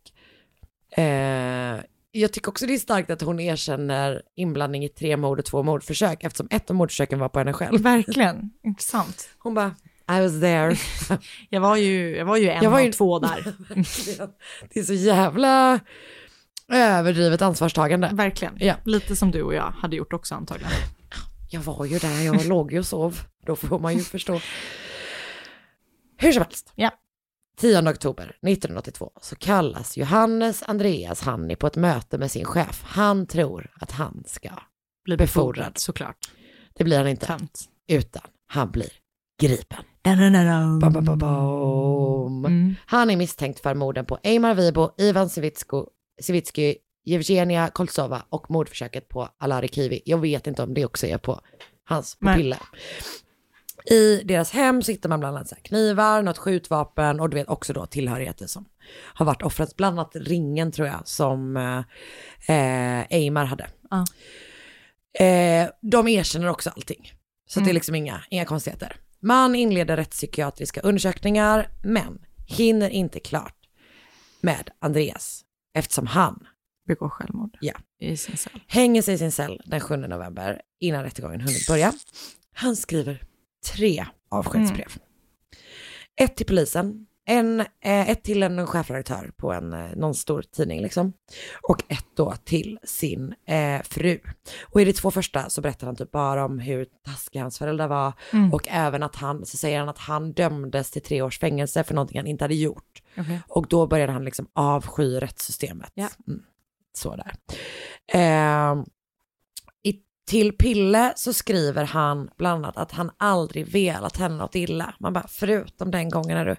eh, jag tycker också det är starkt att hon erkänner inblandning i tre mord och två mordförsök eftersom ett av mordförsöken var på henne själv. Verkligen, intressant. Hon bara, I was there. Jag var ju, jag var ju en Jag var ju- av två där. Det är så jävla överdrivet ansvarstagande. Verkligen. Ja. Lite som du och jag hade gjort också antagligen. Jag var ju där, jag låg ju och sov. Då får man ju förstå. Hur som helst. Ja. 10 oktober 1982 så kallas Johannes Andreas Hanni på ett möte med sin chef. Han tror att han ska Bli befordrad. befordrad såklart. Det blir han inte, Tömt. utan han blir gripen. Bam, bam, bam. Mm. Han är misstänkt för morden på Eimar Vibo, Ivan Sivitsko, Sivitsky, Evgenia Koltsova och mordförsöket på Alari Kivi. Jag vet inte om det också är på hans pupiller. I deras hem så hittar man bland annat knivar, något skjutvapen och du vet också då tillhörigheter som har varit offrets, bland annat ringen tror jag som eh, eh, Eimar hade. Ja. Eh, de erkänner också allting. Så att det är Mm. liksom inga, inga konstigheter. Man inleder rättspsykiatriska undersökningar men hinner inte klart med Andreas eftersom han Begår självmord. Ja. I sin cell. hänger sig i sin cell den 7 november innan rättegången hunnit börja. Han skriver tre avskedsbrev. Ett till polisen, en, eh, ett till en chefredaktör på en, eh, någon stor tidning liksom. Och ett då till sin eh, fru. Och i de två första så berättar han typ bara om hur taskiga hans föräldrar var. Mm. Och även att han, så säger han att han dömdes till tre års fängelse för någonting han inte hade gjort. Okej. Och då började han liksom avsky rättssystemet. Ja. Mm. Så där. Ehm, i, till Pille så skriver han bland annat att han aldrig velat henne något illa. Man bara, förutom den gången när du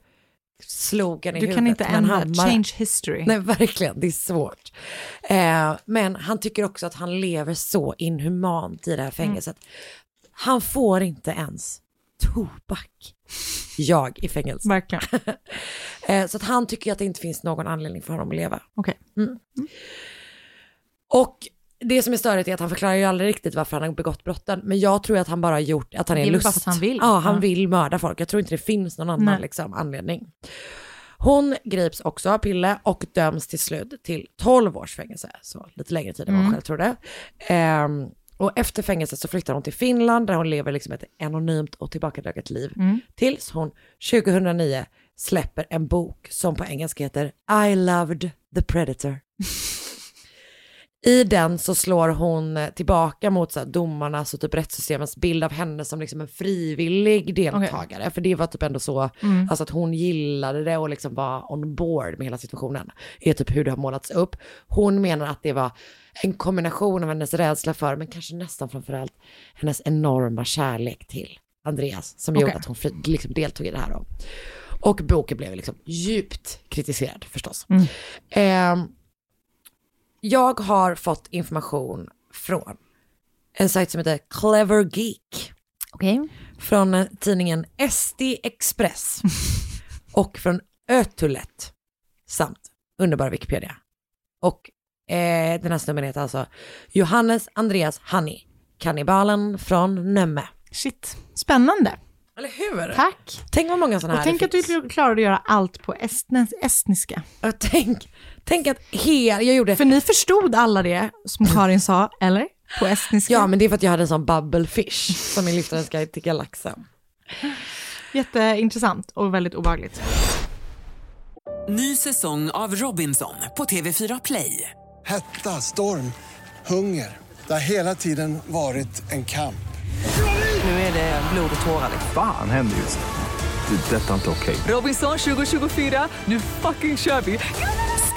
slog henne i Du huvudet kan inte ändra, change history. Nej, verkligen, det är svårt. Eh, men han tycker också att han lever så inhumant i det här fängelset. Han får inte ens tobak. Jag i fängelse. Verkligen. Eh, så att han tycker att det inte finns någon anledning för honom att leva. Okej. Mm. Och det som är störigt är att han förklarar ju aldrig riktigt varför han har begått brotten. Men jag tror att han bara har gjort, att han är Det är lust. bara för att han vill. Ja, han Ja. vill mörda folk. Jag tror inte det finns någon annan liksom, anledning. Hon grips också av Pille och döms till slut till 12 års fängelse. Så lite längre tid än vad Mm. själv trodde. Ehm, Och efter fängelset så flyttar hon till Finland där hon lever liksom ett anonymt och tillbakadraget liv. Mm. Tills hon 2009 släpper en bok som på engelska heter I loved the predator. I den så slår hon eh, tillbaka mot så här, domarnas och typ rättssystemets bild av henne som liksom en frivillig deltagare. För det var typ ändå så, Mm. alltså att hon gillade det och liksom var on board med hela situationen. Är typ hur det har målats upp. Hon menar att det var en kombination av hennes rädsla för, men kanske nästan framförallt hennes enorma kärlek till Andreas som gjorde att hon liksom deltog i det här då. Och boken blev liksom djupt kritiserad förstås. Mm. Ehm, jag har fått information från en sajt som heter Clever Geek. Okej. Från eh, tidningen SD Express. och från Ötulet. Samt underbara Wikipedia. Och eh, den här snubben heter alltså Johannes Andreas Hanni. Kannibalen från Nömme. Shit, spännande. Eller hur? Tack. Tänk vad många sådana Och här tänk det att du finns. klarade att göra allt på estniska. Ja, tänk, tänk att hela, jag gjorde... För ni förstod alla det som Karin sa, eller? På estniska. Ja, men det är för att jag hade en sån bubblefish som är Lyftarens guide till galaxen. Jätteintressant och väldigt obehagligt. Ny säsong av Robinson på TV4 Play. Hetta, storm, hunger. Det har hela tiden varit en kamp. Nu är det blod och tårar. Fan händer just nu. Det. är Detta är inte okej. Robinson 2024, nu fucking kör vi!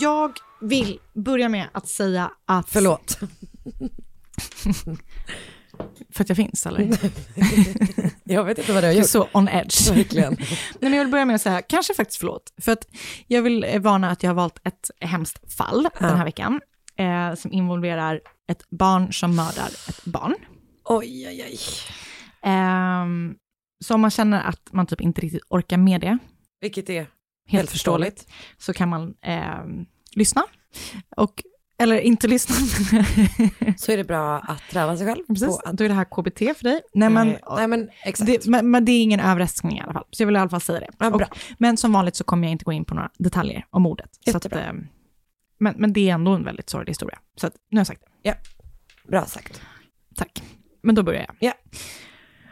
Jag vill börja med att säga att... Förlåt. För att jag finns, eller? Jag vet inte vad du har gjort. så on edge. Verkligen. Nej, men jag vill börja med att säga, kanske faktiskt förlåt, för att jag vill eh, varna att jag har valt ett hemskt fall den här veckan, eh, som involverar ett barn som mördar ett barn. Oj, oj, oj. Ehm, så om man känner att man typ inte riktigt orkar med det, Vilket är helt, Helt förståeligt, så kan man ehm, lyssna. Och, eller inte lyssna. så är det bra att träna sig själv. Precis, att- då är det här KBT för dig. Nej, men, Nej, nej, men exakt. det, men, men det är ingen överraskning i alla fall, så jag vill i alla fall säga det. Ja, bra. Och, men som vanligt så kommer jag inte gå in på några detaljer om mordet. Så att, Jättebra. ehm, men, men det är ändå en väldigt sorglig historia. Så att, nu har jag sagt det. Bra sagt. Tack. Men då börjar jag. Ja.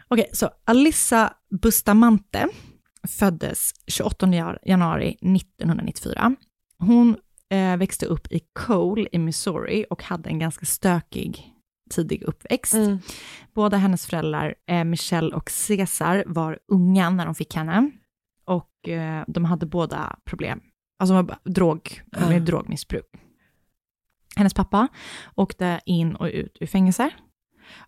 Okej, så Alissa Bustamante föddes 28 jan- januari 1994. Hon eh, växte upp i Cole i Missouri och hade en ganska stökig tidig uppväxt. Mm. Båda hennes föräldrar, eh, Michelle och Cesar, var unga när de fick henne. Och eh, de hade båda problem, alltså de var drog, med Ah. drogmissbruk. Hennes pappa åkte in och ut ur fängelse.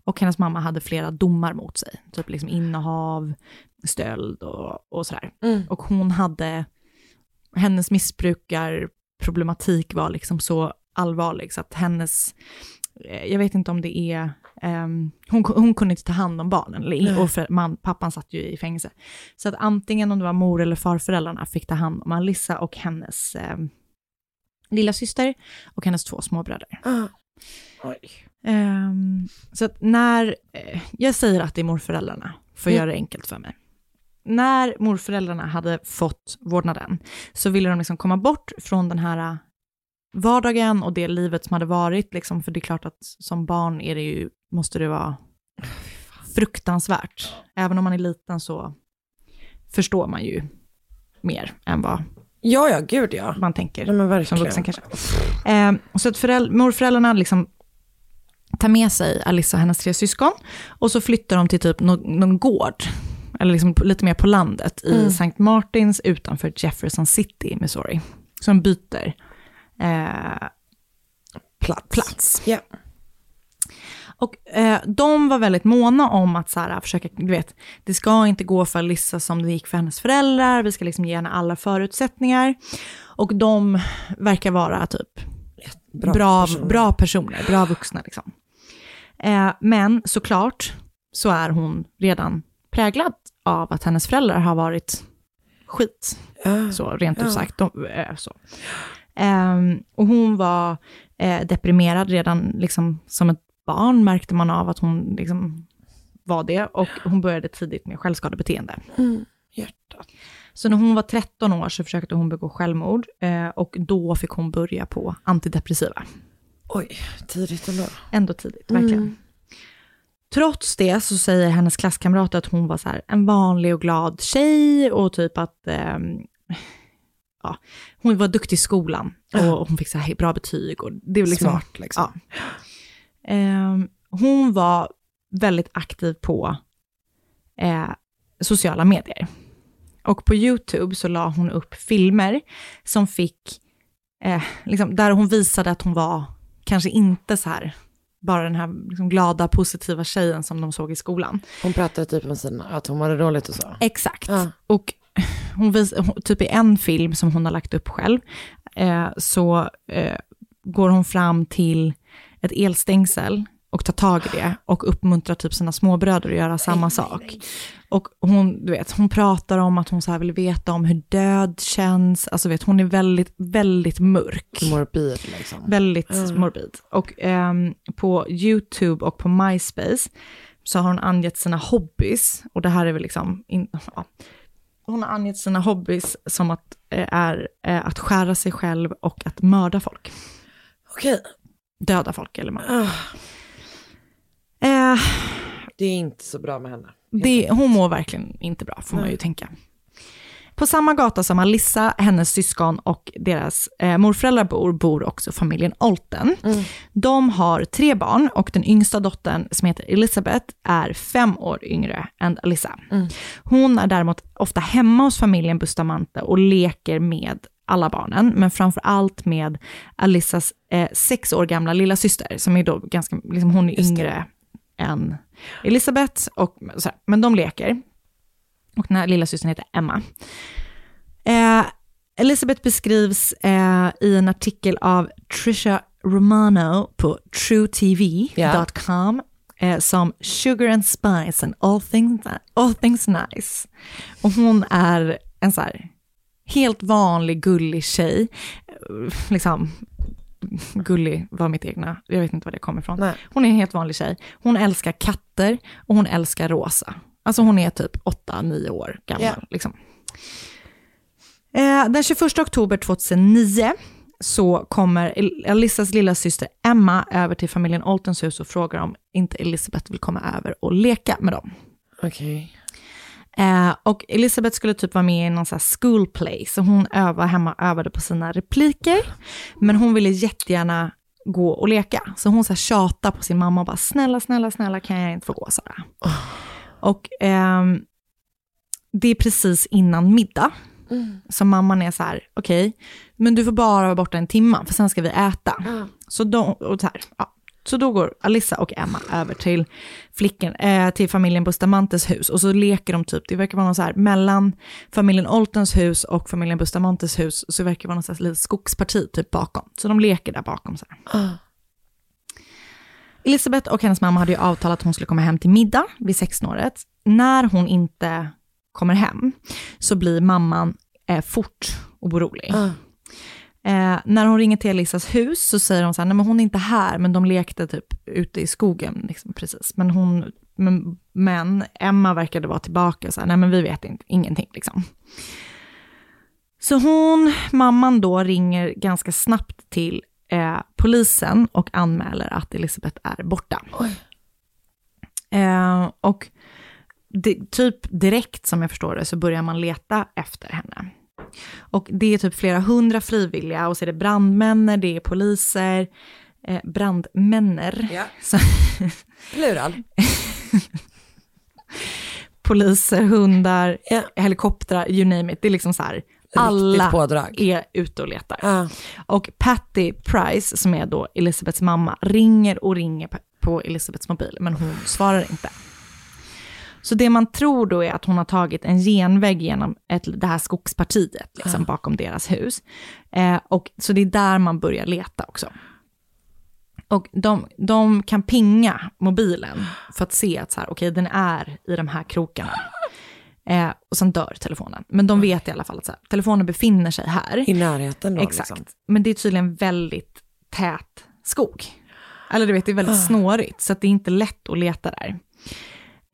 Och hennes mamma hade flera domar mot sig, typ liksom innehav, stöld och, och sådär. Mm. Och hon hade, hennes missbrukarproblematik var liksom så allvarlig så att hennes, eh, jag vet inte om det är, ehm, hon, hon kunde inte ta hand om barnen, eller, och för, man, pappan satt ju i fängelse. Så att antingen om det var mor eller farföräldrarna fick ta hand om Alissa och hennes ehm, lilla syster och hennes två småbröder. Ah. Oj. Ehm, så att när, eh, jag säger att det är morföräldrarna, för att Mm. göra det enkelt för mig. När morföräldrarna hade fått vårdnaden så ville de liksom komma bort från den här eh, vardagen och det livet som hade varit, liksom, för det är klart att som barn är det ju, måste det vara fruktansvärt. Även om man är liten så förstår man ju mer än vad Ja, ja, gud ja. man tänker Nej, men som verkligen. vuxen kanske. Eh, så att föräld- morföräldrarna liksom tar med sig Alissa och hennes tre syskon och så flyttar de till typ någon, någon gård, eller liksom lite mer på landet, i Mm. St. Martins utanför Jefferson City i Missouri. Så de byter eh, Plats. plats. Ja. Och eh, de var väldigt måna om att så här, försöka, du vet, det ska inte gå för Alissa som det gick för hennes föräldrar, vi ska liksom ge henne alla förutsättningar. Och de verkar vara typ Bra bra, personer. bra personer, bra vuxna liksom. Eh, men såklart så är hon redan präglad av att hennes föräldrar har varit skit. Så rent ut Ja. sagt. De, eh, så. Ehm, och hon var eh, deprimerad redan liksom, som ett barn, märkte man av att hon liksom, var det. Och hon började tidigt med självskadebeteende. Mm. Hjärtat. Så när hon var 13 år så försökte hon begå självmord eh, och då fick hon börja på antidepressiva. Oj, tidigt ändå. Ändå tidigt, verkligen. Mm. Trots det så säger hennes klasskamrater att hon var så här en vanlig och glad tjej och typ att ehm, ja, hon var duktig i skolan och hon fick så här bra betyg. Och det var liksom, Smart, liksom. Ja. Ehm, hon var väldigt aktiv på eh, sociala medier. Och på YouTube så la hon upp filmer som fick, eh, liksom, där hon visade att hon var kanske inte så här, bara den här liksom, glada, positiva tjejen som de såg i skolan. Hon pratade typ om sina, att hon mådde dåligt och så. Exakt. Ja. Och hon vis, typ i en film som hon har lagt upp själv, eh, så eh, går hon fram till ett elstängsel och tar tag i det och uppmuntrar typ sina småbröder att göra samma sak. Och hon, du vet, hon pratar om att hon så vill veta om hur död känns, alltså vet, hon är väldigt, väldigt mörk. Morbid liksom. Väldigt Mm. morbid. Och ehm, på YouTube och på MySpace så har hon angett sina hobbies, och det här är väl liksom, in, ja. hon har angett sina hobbies som att, eh, är eh, att skära sig själv och att mörda folk. Okej. Döda folk eller mörda. Ah, Eh, det är inte så bra med henne. det, hon mår verkligen inte bra, får man ju tänka. På samma gata som Alissa, hennes syskon och deras eh, morföräldrar bor, bor också familjen Olten. De har tre barn och den yngsta dottern som heter Elisabeth är fem år yngre än Alissa. Hon är däremot ofta hemma hos familjen Bustamante och leker med alla barnen, men framför allt med Alissas eh, sex år gamla lilla syster som är då ganska, liksom hon är yngre än Elisabeth, och, så här, men de leker. Och den här lilla systern heter Emma. Eh, Elisabeth beskrivs eh, i en artikel av Trisha Romano på truetv.com eh, som sugar and spice and all things, all things nice. Och hon är en så här helt vanlig gullig tjej. Eh, liksom, gullig var mitt egna, jag vet inte var det kommer ifrån. Nej. Hon är en helt vanlig tjej. Hon älskar katter och hon älskar rosa. Alltså hon är typ 8-9 år gammal. Ja. Liksom. Eh, den 21 oktober 2009 så kommer El- Alissas lilla syster Emma över till familjen Oltens hus och frågar om inte Elisabeth vill komma över och leka med dem. Okej. Eh, och Elisabeth skulle typ vara med i någon sån här school play, så hon övade hemma övade på sina repliker. Men hon ville jättegärna gå och leka, så hon så här tjatade på sin mamma och bara snälla, snälla, snälla kan jag inte få gå Sara? Och ehm, det är precis innan middag. Så mamman är så här, okej, men du får bara vara borta en timme, för sen ska vi äta. Så, då, och så, här, ja så då går Alissa och Emma över till, flicken, eh, till familjen Bustamantes hus och så leker de typ, det verkar vara någon så här, mellan familjen Oltens hus och familjen Bustamantes hus, så verkar det vara någon slags litet skogsparti typ bakom. Så de leker där bakom så här. Elisabeth och hennes mamma hade ju avtalat att hon skulle komma hem till middag vid 16-året. När hon inte kommer hem så blir mamman eh, fort orolig. Ah. Eh, när hon ringer till Elisas hus så säger hon så här, nej men hon är inte här, men de lekte typ ute i skogen liksom, precis. Men, hon, men, men Emma verkade vara tillbaka, så här, nej men vi vet inte, ingenting liksom. Så hon, mamman då, ringer ganska snabbt till eh, polisen och anmäler att Elisabeth är borta. Eh, och det, typ direkt som jag förstår det så börjar man leta efter henne. Och det är typ flera hundra frivilliga och så är det brandmänner, det är poliser, eh, brandmänner. Ja. Så, Plural. poliser, hundar, helikoptrar, you name it. Det är liksom så här, alla pådrag. är ute och letar. Och Patty Price, som är då Elisabeths mamma, ringer och ringer på Elisabeths mobil, men hon svarar inte. Så det man tror då är att hon har tagit en genväg genom ett, det här skogspartiet, liksom, Ja. bakom deras hus. Eh, och, så det är där man börjar leta också. Och de, de kan pinga mobilen för att se att så här, okej, den är i de här krokarna. Eh, och sen dör telefonen. Men de vet i alla fall att så här, telefonen befinner sig här. I närheten då, Exakt. liksom. Men det är tydligen väldigt tät skog. Eller du vet, det är väldigt Ah. snårigt, så det är inte lätt att leta där.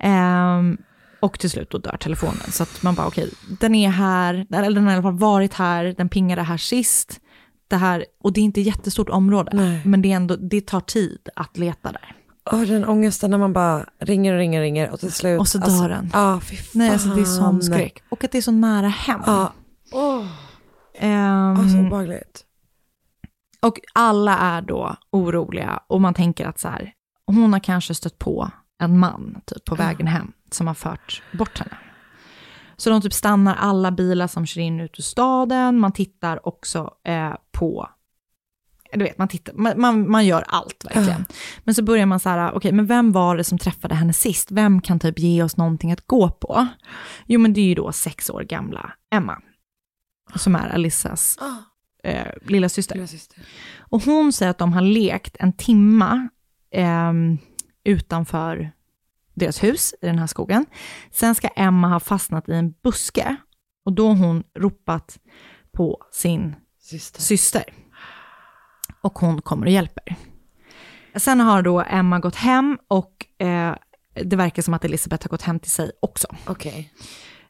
Ehm, och till slut då dör telefonen. Så att man bara, okej, den är här, eller den har i alla fall varit här, den pingade här sist. Det här, och det är inte ett jättestort område, Nej. men det, är ändå, det tar tid att leta där. Åh, den ångesten när man bara ringer och ringer och ringer och till slut. Och så dör alltså, den. Ja, fy fan. Nej, alltså det är sån skräck. Och att det är så nära hem. Ja. Åh, Ehm, oh, så obehagligt. Och alla är då oroliga och man tänker att så här, hon har kanske stött på en man typ, på vägen hem som har fört bort henne. Så de typ stannar alla bilar som kör in ut ur staden. Man tittar också eh, på, du vet, man, tittar, man, man, man gör allt verkligen. Men så börjar man så här, okej, men vem var det som träffade henne sist? Vem kan typ ge oss någonting att gå på? Jo, men det är ju då sex år gamla Emma, som är Alissas eh, lilla syster. Och hon säger att de har lekt en timma eh, utanför deras hus i den här skogen. Sen ska Emma ha fastnat i en buske och då har hon ropat på sin syster. syster. Och hon kommer och hjälper. Sen har då Emma gått hem och eh, det verkar som att Elisabeth har gått hem till sig också. Okej.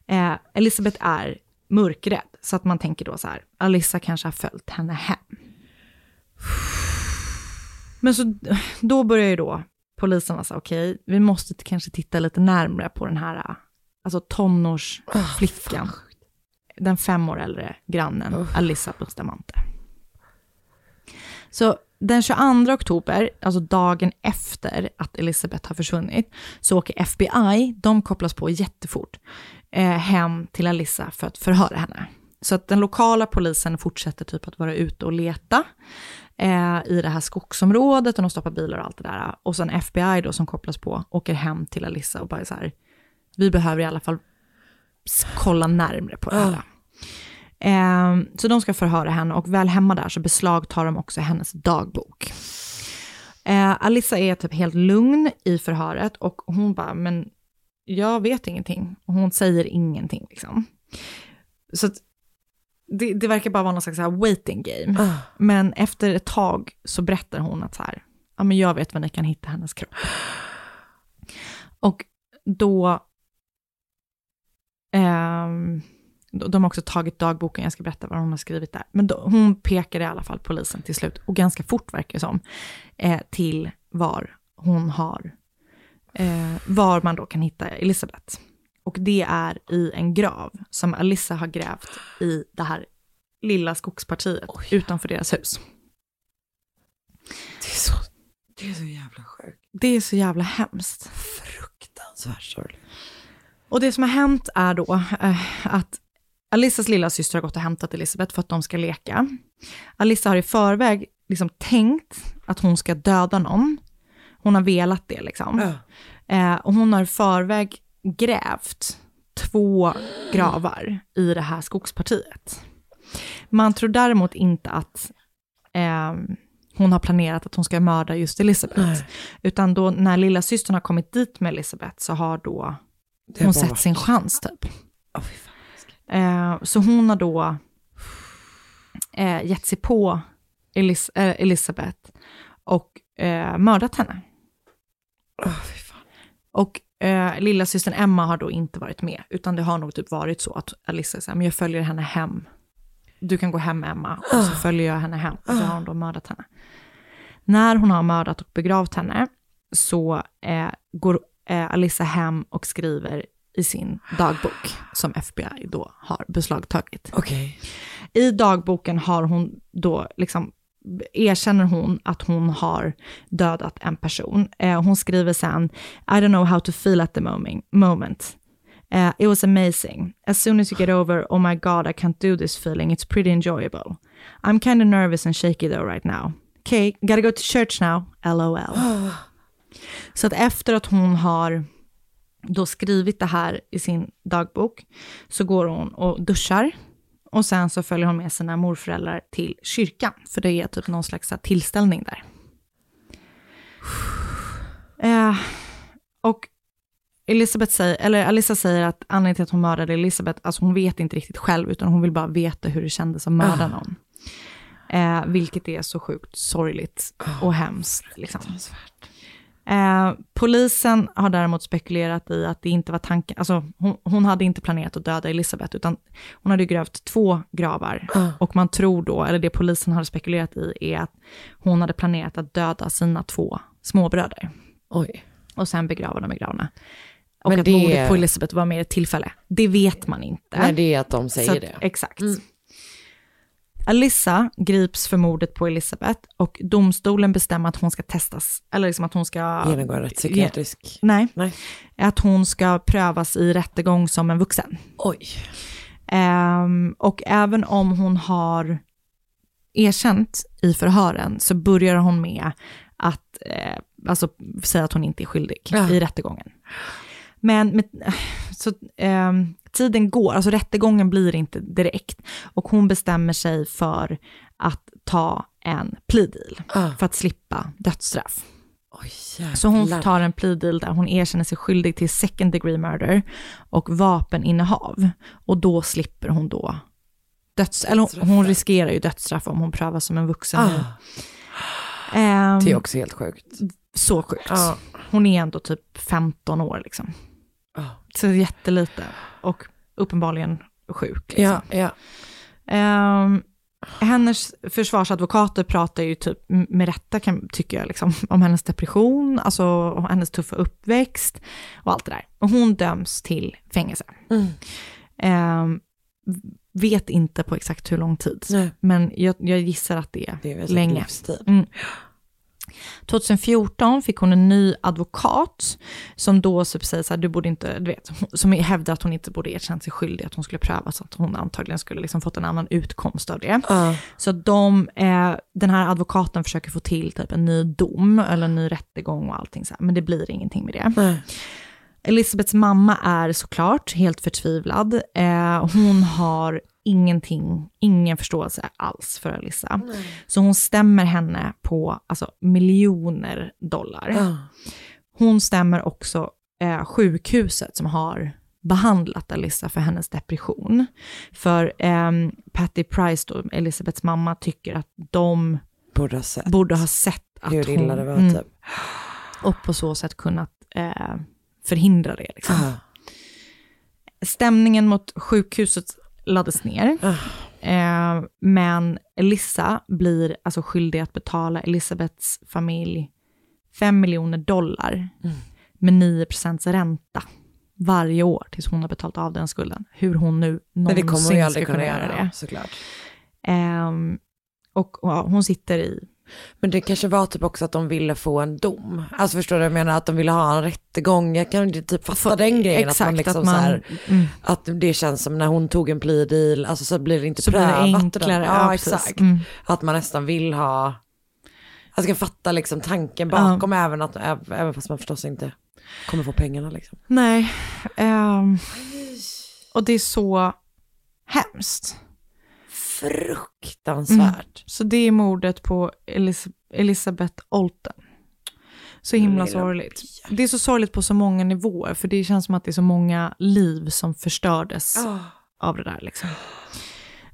Eh, Elisabeth är mörkrädd, så att man tänker då så här, Alissa kanske har följt henne hem. Men så, då börjar ju då poliserna säga, okej, vi måste kanske titta lite närmare på den här alltså tonårsflickan. den fem år äldre grannen Alissa Bustamante. Så den 22 oktober, alltså dagen efter att Elisabeth har försvunnit, så åker FBI, de kopplas på jättefort, eh, hem till Alissa för att förhöra henne. Så att den lokala polisen fortsätter typ att vara ute och leta eh, i det här skogsområdet och de stoppar bilar och allt det där. Och sen FBI då som kopplas på åker hem till Alissa och bara så här, vi behöver i alla fall kolla närmre på det här. Eh, så de ska förhöra henne och väl hemma där så beslagtar de också hennes dagbok. Eh, Alissa är typ helt lugn i förhöret och hon bara, men jag vet ingenting. Och hon säger ingenting liksom. Så att det, det verkar bara vara någon slags så här waiting game. Men efter ett tag så berättar hon att så här, ja men jag vet var ni kan hitta hennes kropp. Och då, de de har också tagit dagboken, jag ska berätta vad hon har skrivit där. Men då, hon pekar i alla fall polisen till slut, och ganska fort verkar det som, eh, till var hon har, eh, var man då kan hitta Elisabeth. Och det är i en grav som Alissa har grävt i det här lilla skogspartiet utanför deras hus. Det är så, det är så jävla sjukt. Det är så jävla hemskt. Fruktansvärt sorgligt. Och det som har hänt är då eh, att Alissas lilla syster har gått och hämtat Elisabeth för att de ska leka. Alissa har i förväg liksom tänkt att hon ska döda någon. Hon har velat det liksom. Eh, och hon har i förväg grävt två gravar i det här skogspartiet. Man tror däremot inte att eh, hon har planerat att hon ska mörda just Elisabeth. Utan då när lilla systern har kommit dit med Elisabeth så har då hon sett varit- sin chans typ. Eh, så hon har då eh, gett sig på Elis- eh, Elisabeth och eh, mördat henne. Och eh, lilla systern Emma har då inte varit med, utan det har nog typ varit så att Alissa säger, men jag följer henne hem. Du kan gå hem Emma, och så Ah. följer jag henne hem. Och så har hon då mördat henne. När hon har mördat och begravt henne så eh, går eh, Alissa hem och skriver i sin dagbok som FBI då har beslagtagit. Okej. I dagboken har hon då liksom erkänner hon att hon har dödat en person. Eh, hon skriver sen, I don't know how to feel at the moment. Eh, it was amazing. As soon as you get over, oh my god, I can't do this feeling. It's pretty enjoyable. I'm kind of nervous and shaky though right now. Okay, gotta go to church now. LOL. Så att efter att hon har då skrivit det här i sin dagbok så går hon och duschar och sen så följer hon med sina morföräldrar till kyrkan, för det är typ någon slags tillställning där. Eh, och Elisabeth säger, eller Alissa säger att anledningen till att hon mördade Elisabeth, alltså hon vet inte riktigt själv, utan hon vill bara veta hur det kändes att mörda Ah. någon. Eh, vilket är så sjukt sorgligt och hemskt. Liksom. Eh, polisen har däremot spekulerat i att det inte var tanken, alltså hon, hon hade inte planerat att döda Elisabeth, utan hon hade grävt två gravar. Och man tror då, eller det polisen har spekulerat i, är att hon hade planerat att döda sina två småbröder. Oj. Och sen begrava dem i gravarna. Och Men att det- mordet på Elisabeth var mer ett tillfälle. Det vet man inte. Nej, det är att de säger att- det. Exakt. Alissa grips för mordet på Elisabeth och domstolen bestämmer att hon ska testas, eller liksom att hon ska... Genomgå en rättspsykiatrisk... Ge- Nej. Nej. Att hon ska prövas i rättegång som en vuxen. Oj. Ehm, och även om hon har erkänt i förhören så börjar hon med att eh, alltså, säga att hon inte är skyldig Ja. i rättegången. Men med, så, ehm, tiden går, alltså rättegången blir inte direkt. Och hon bestämmer sig för att ta en plea deal Ah. för att slippa dödsstraff. Jävlar. Så hon tar en plea deal där hon erkänner sig skyldig till second degree murder och vapeninnehav. Och då slipper hon då döds... Eller hon, hon riskerar ju dödsstraff om hon prövas som en vuxen. Ah. Ehm, Det är också helt sjukt. Så sjukt. Ja. Hon är ändå typ 15 år liksom. Så jättelite. Och uppenbarligen sjuk. Liksom. Ja, ja. Ehm, hennes försvarsadvokater pratar ju typ med rätta kan, tycker jag liksom, om hennes depression, alltså hennes tuffa uppväxt och allt det där. Och hon döms till fängelse. Mm. Ehm, vet inte på exakt hur lång tid, Nej. men jag, jag gissar att det är, Det är väl länge. Mm. 2014 fick hon en ny advokat som då typ säger så här, du borde inte, du vet, som hävdar att hon inte borde erkänt sig skyldig, att hon skulle prövas, att hon antagligen skulle liksom fått en annan utkomst av det. Ja. Så de, eh, den här advokaten försöker få till typ en ny dom eller en ny rättegång och allting så här, men det blir ingenting med det. Nej. Elisabeths mamma är såklart helt förtvivlad. Eh, hon har ingenting, ingen förståelse alls för Alissa. Så hon stämmer henne på alltså, miljoner dollar. Ja. Hon stämmer också eh, sjukhuset som har behandlat Alissa för hennes depression. För ehm, Patty Price, då, Elisabeths mamma, tycker att de Borde ha sett. borde ha sett att Hur hon... illa det var Mm. typ. Och på så sätt kunnat eh, förhindra det. Liksom. Ah. Stämningen mot sjukhuset lades ner. Ah. Eh, men Elissa blir alltså skyldig att betala Elisabeths familj 5 miljoner dollar Mm. med 9 procents ränta varje år tills hon har betalat av den skulden. Hur hon nu någonsin ska kunna göra det. såklart. Ehm, och ja, hon sitter i Men det kanske var typ också att de ville få en dom. Alltså förstår du vad jag menar? Att de ville ha en rättegång. Jag kan ju typ fatta den grejen. exakt, att man liksom att man- så här, mm. att det känns som när hon tog en plea deal, alltså så blir det inte så blir det prövat. enklare. Ja, precis. exakt. Mm. Att man nästan vill ha, jag ska fatta liksom tanken bakom även, att, även fast man förstås inte kommer få pengarna liksom. Nej. ehm, och det är så hemskt. Fruktansvärt. Så det är mordet på Elis Elisabeth Olten. Så himla sorgligt. Det är så sorgligt på så många nivåer, för det känns som att det är så många liv som förstördes Ah. av det där. Liksom.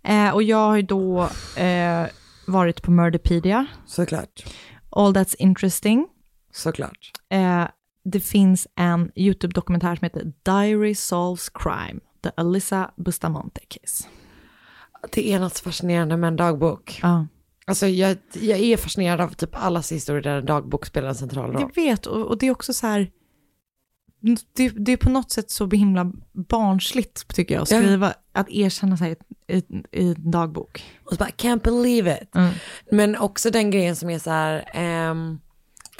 Eh, och jag har ju då eh, varit på Murderpedia. Såklart. All That's Interesting. Såklart. Eh, det finns en YouTube-dokumentär som heter Diary Solves Crime, The Alyssa Bustamante Case. Det är något fascinerande med en dagbok. Ja. Alltså jag, jag är fascinerad av typ allas historier där en dagbok spelar en central roll. Jag vet, och, och det är också så här, det, det är på något sätt så himla barnsligt tycker jag att Ja. skriva, att erkänna sig i, i, en dagbok. Och så bara, can't believe it. Mm. Men också den grejen som är så här, ehm,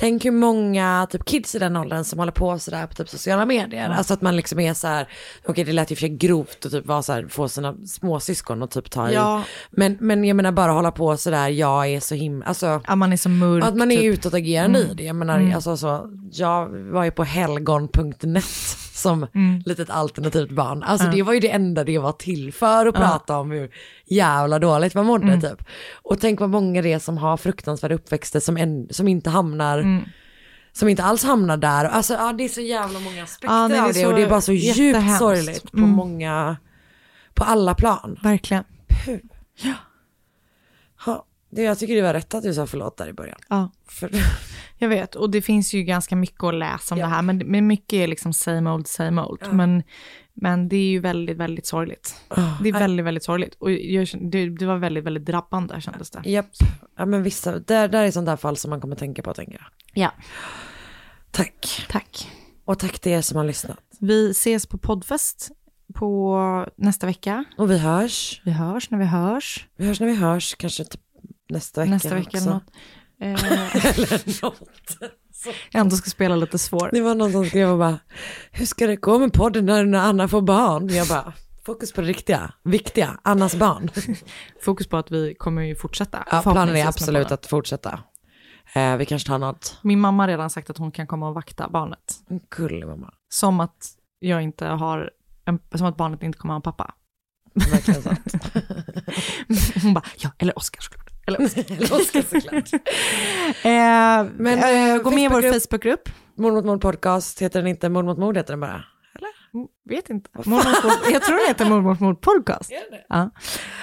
Tänk hur många typ kids i den åldern som håller på sådär på typ sociala medier. Alltså att man liksom är så här, okej det lät ju för sig grovt att typ vara så här, få sina småsyskon och typ ta Ja. i. Men, men jag menar bara hålla på sådär, jag är så himla, alltså. Att man är så mörk. Att man är typ. utåtagerande Mm. i det. Jag menar, Mm. alltså så, jag var ju på helgon.net som Mm. litet alternativt barn. Alltså Ja. det var ju det enda det var till för att Ja. prata om hur jävla dåligt man mådde Mm. typ. Och tänk vad många det är som har fruktansvärda uppväxter som, en, som inte hamnar Mm. som inte alls hamnar där. Alltså ja, det är så jävla många aspekter Ja, nej, av det och det är bara så djupt sorgligt på Mm. många, på alla plan. Verkligen. Puh. Ja, det, jag tycker det var rätt att du sa förlåt där i början. Ja. För, Jag vet, och det finns ju ganska mycket att läsa om det här, men, men mycket är liksom same old, same old. Men, men det är ju väldigt, väldigt sorgligt. det är väldigt, väldigt sorgligt. Och jag, det, det var väldigt, väldigt drabbande kändes det. Japp, ja men vissa, där, där är sånt där fall som man kommer tänka på tänker jag. Ja. Tack. Tack. Och tack till er som har lyssnat. Vi ses på poddfest på nästa vecka. Och vi hörs. Vi hörs när vi hörs. Vi hörs när vi hörs, kanske typ nästa vecka nästa vecka också. eller något. Eh, eller något. ändå ska spela lite svår. Det var någon som skrev och bara, hur ska det gå med podden när, när Anna får barn? Jag bara, fokus på det riktiga, viktiga, Annas barn. Fokus på att vi kommer ju fortsätta. Ja, planen är absolut att fortsätta. Eh, vi kanske tar något. Min mamma har redan sagt att hon kan komma och vakta barnet. Gullig mamma. Som att jag inte har, en, som att barnet inte kommer ha en pappa. Verkligen sant. Hon bara, ja, eller Oskar såklart. Eller Oskar. Eller Oskar såklart. eh, Men, eh, gå med i vår Facebookgrupp. Mord mot mord podcast heter den inte, mord mot mord heter den bara. Vet inte. Mord mot mord. Jag tror det heter Mord mot mord podcast. Ja.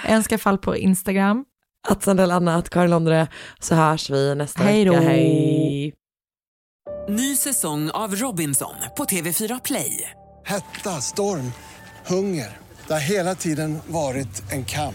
Önska fall på Instagram. Att Sandell Anna, att Karin Londre, så hörs vi nästa Hej då. vecka. Hej. Ny säsong av Robinson på TV4 Play. Hetta, storm, hunger. Det har hela tiden varit en kamp.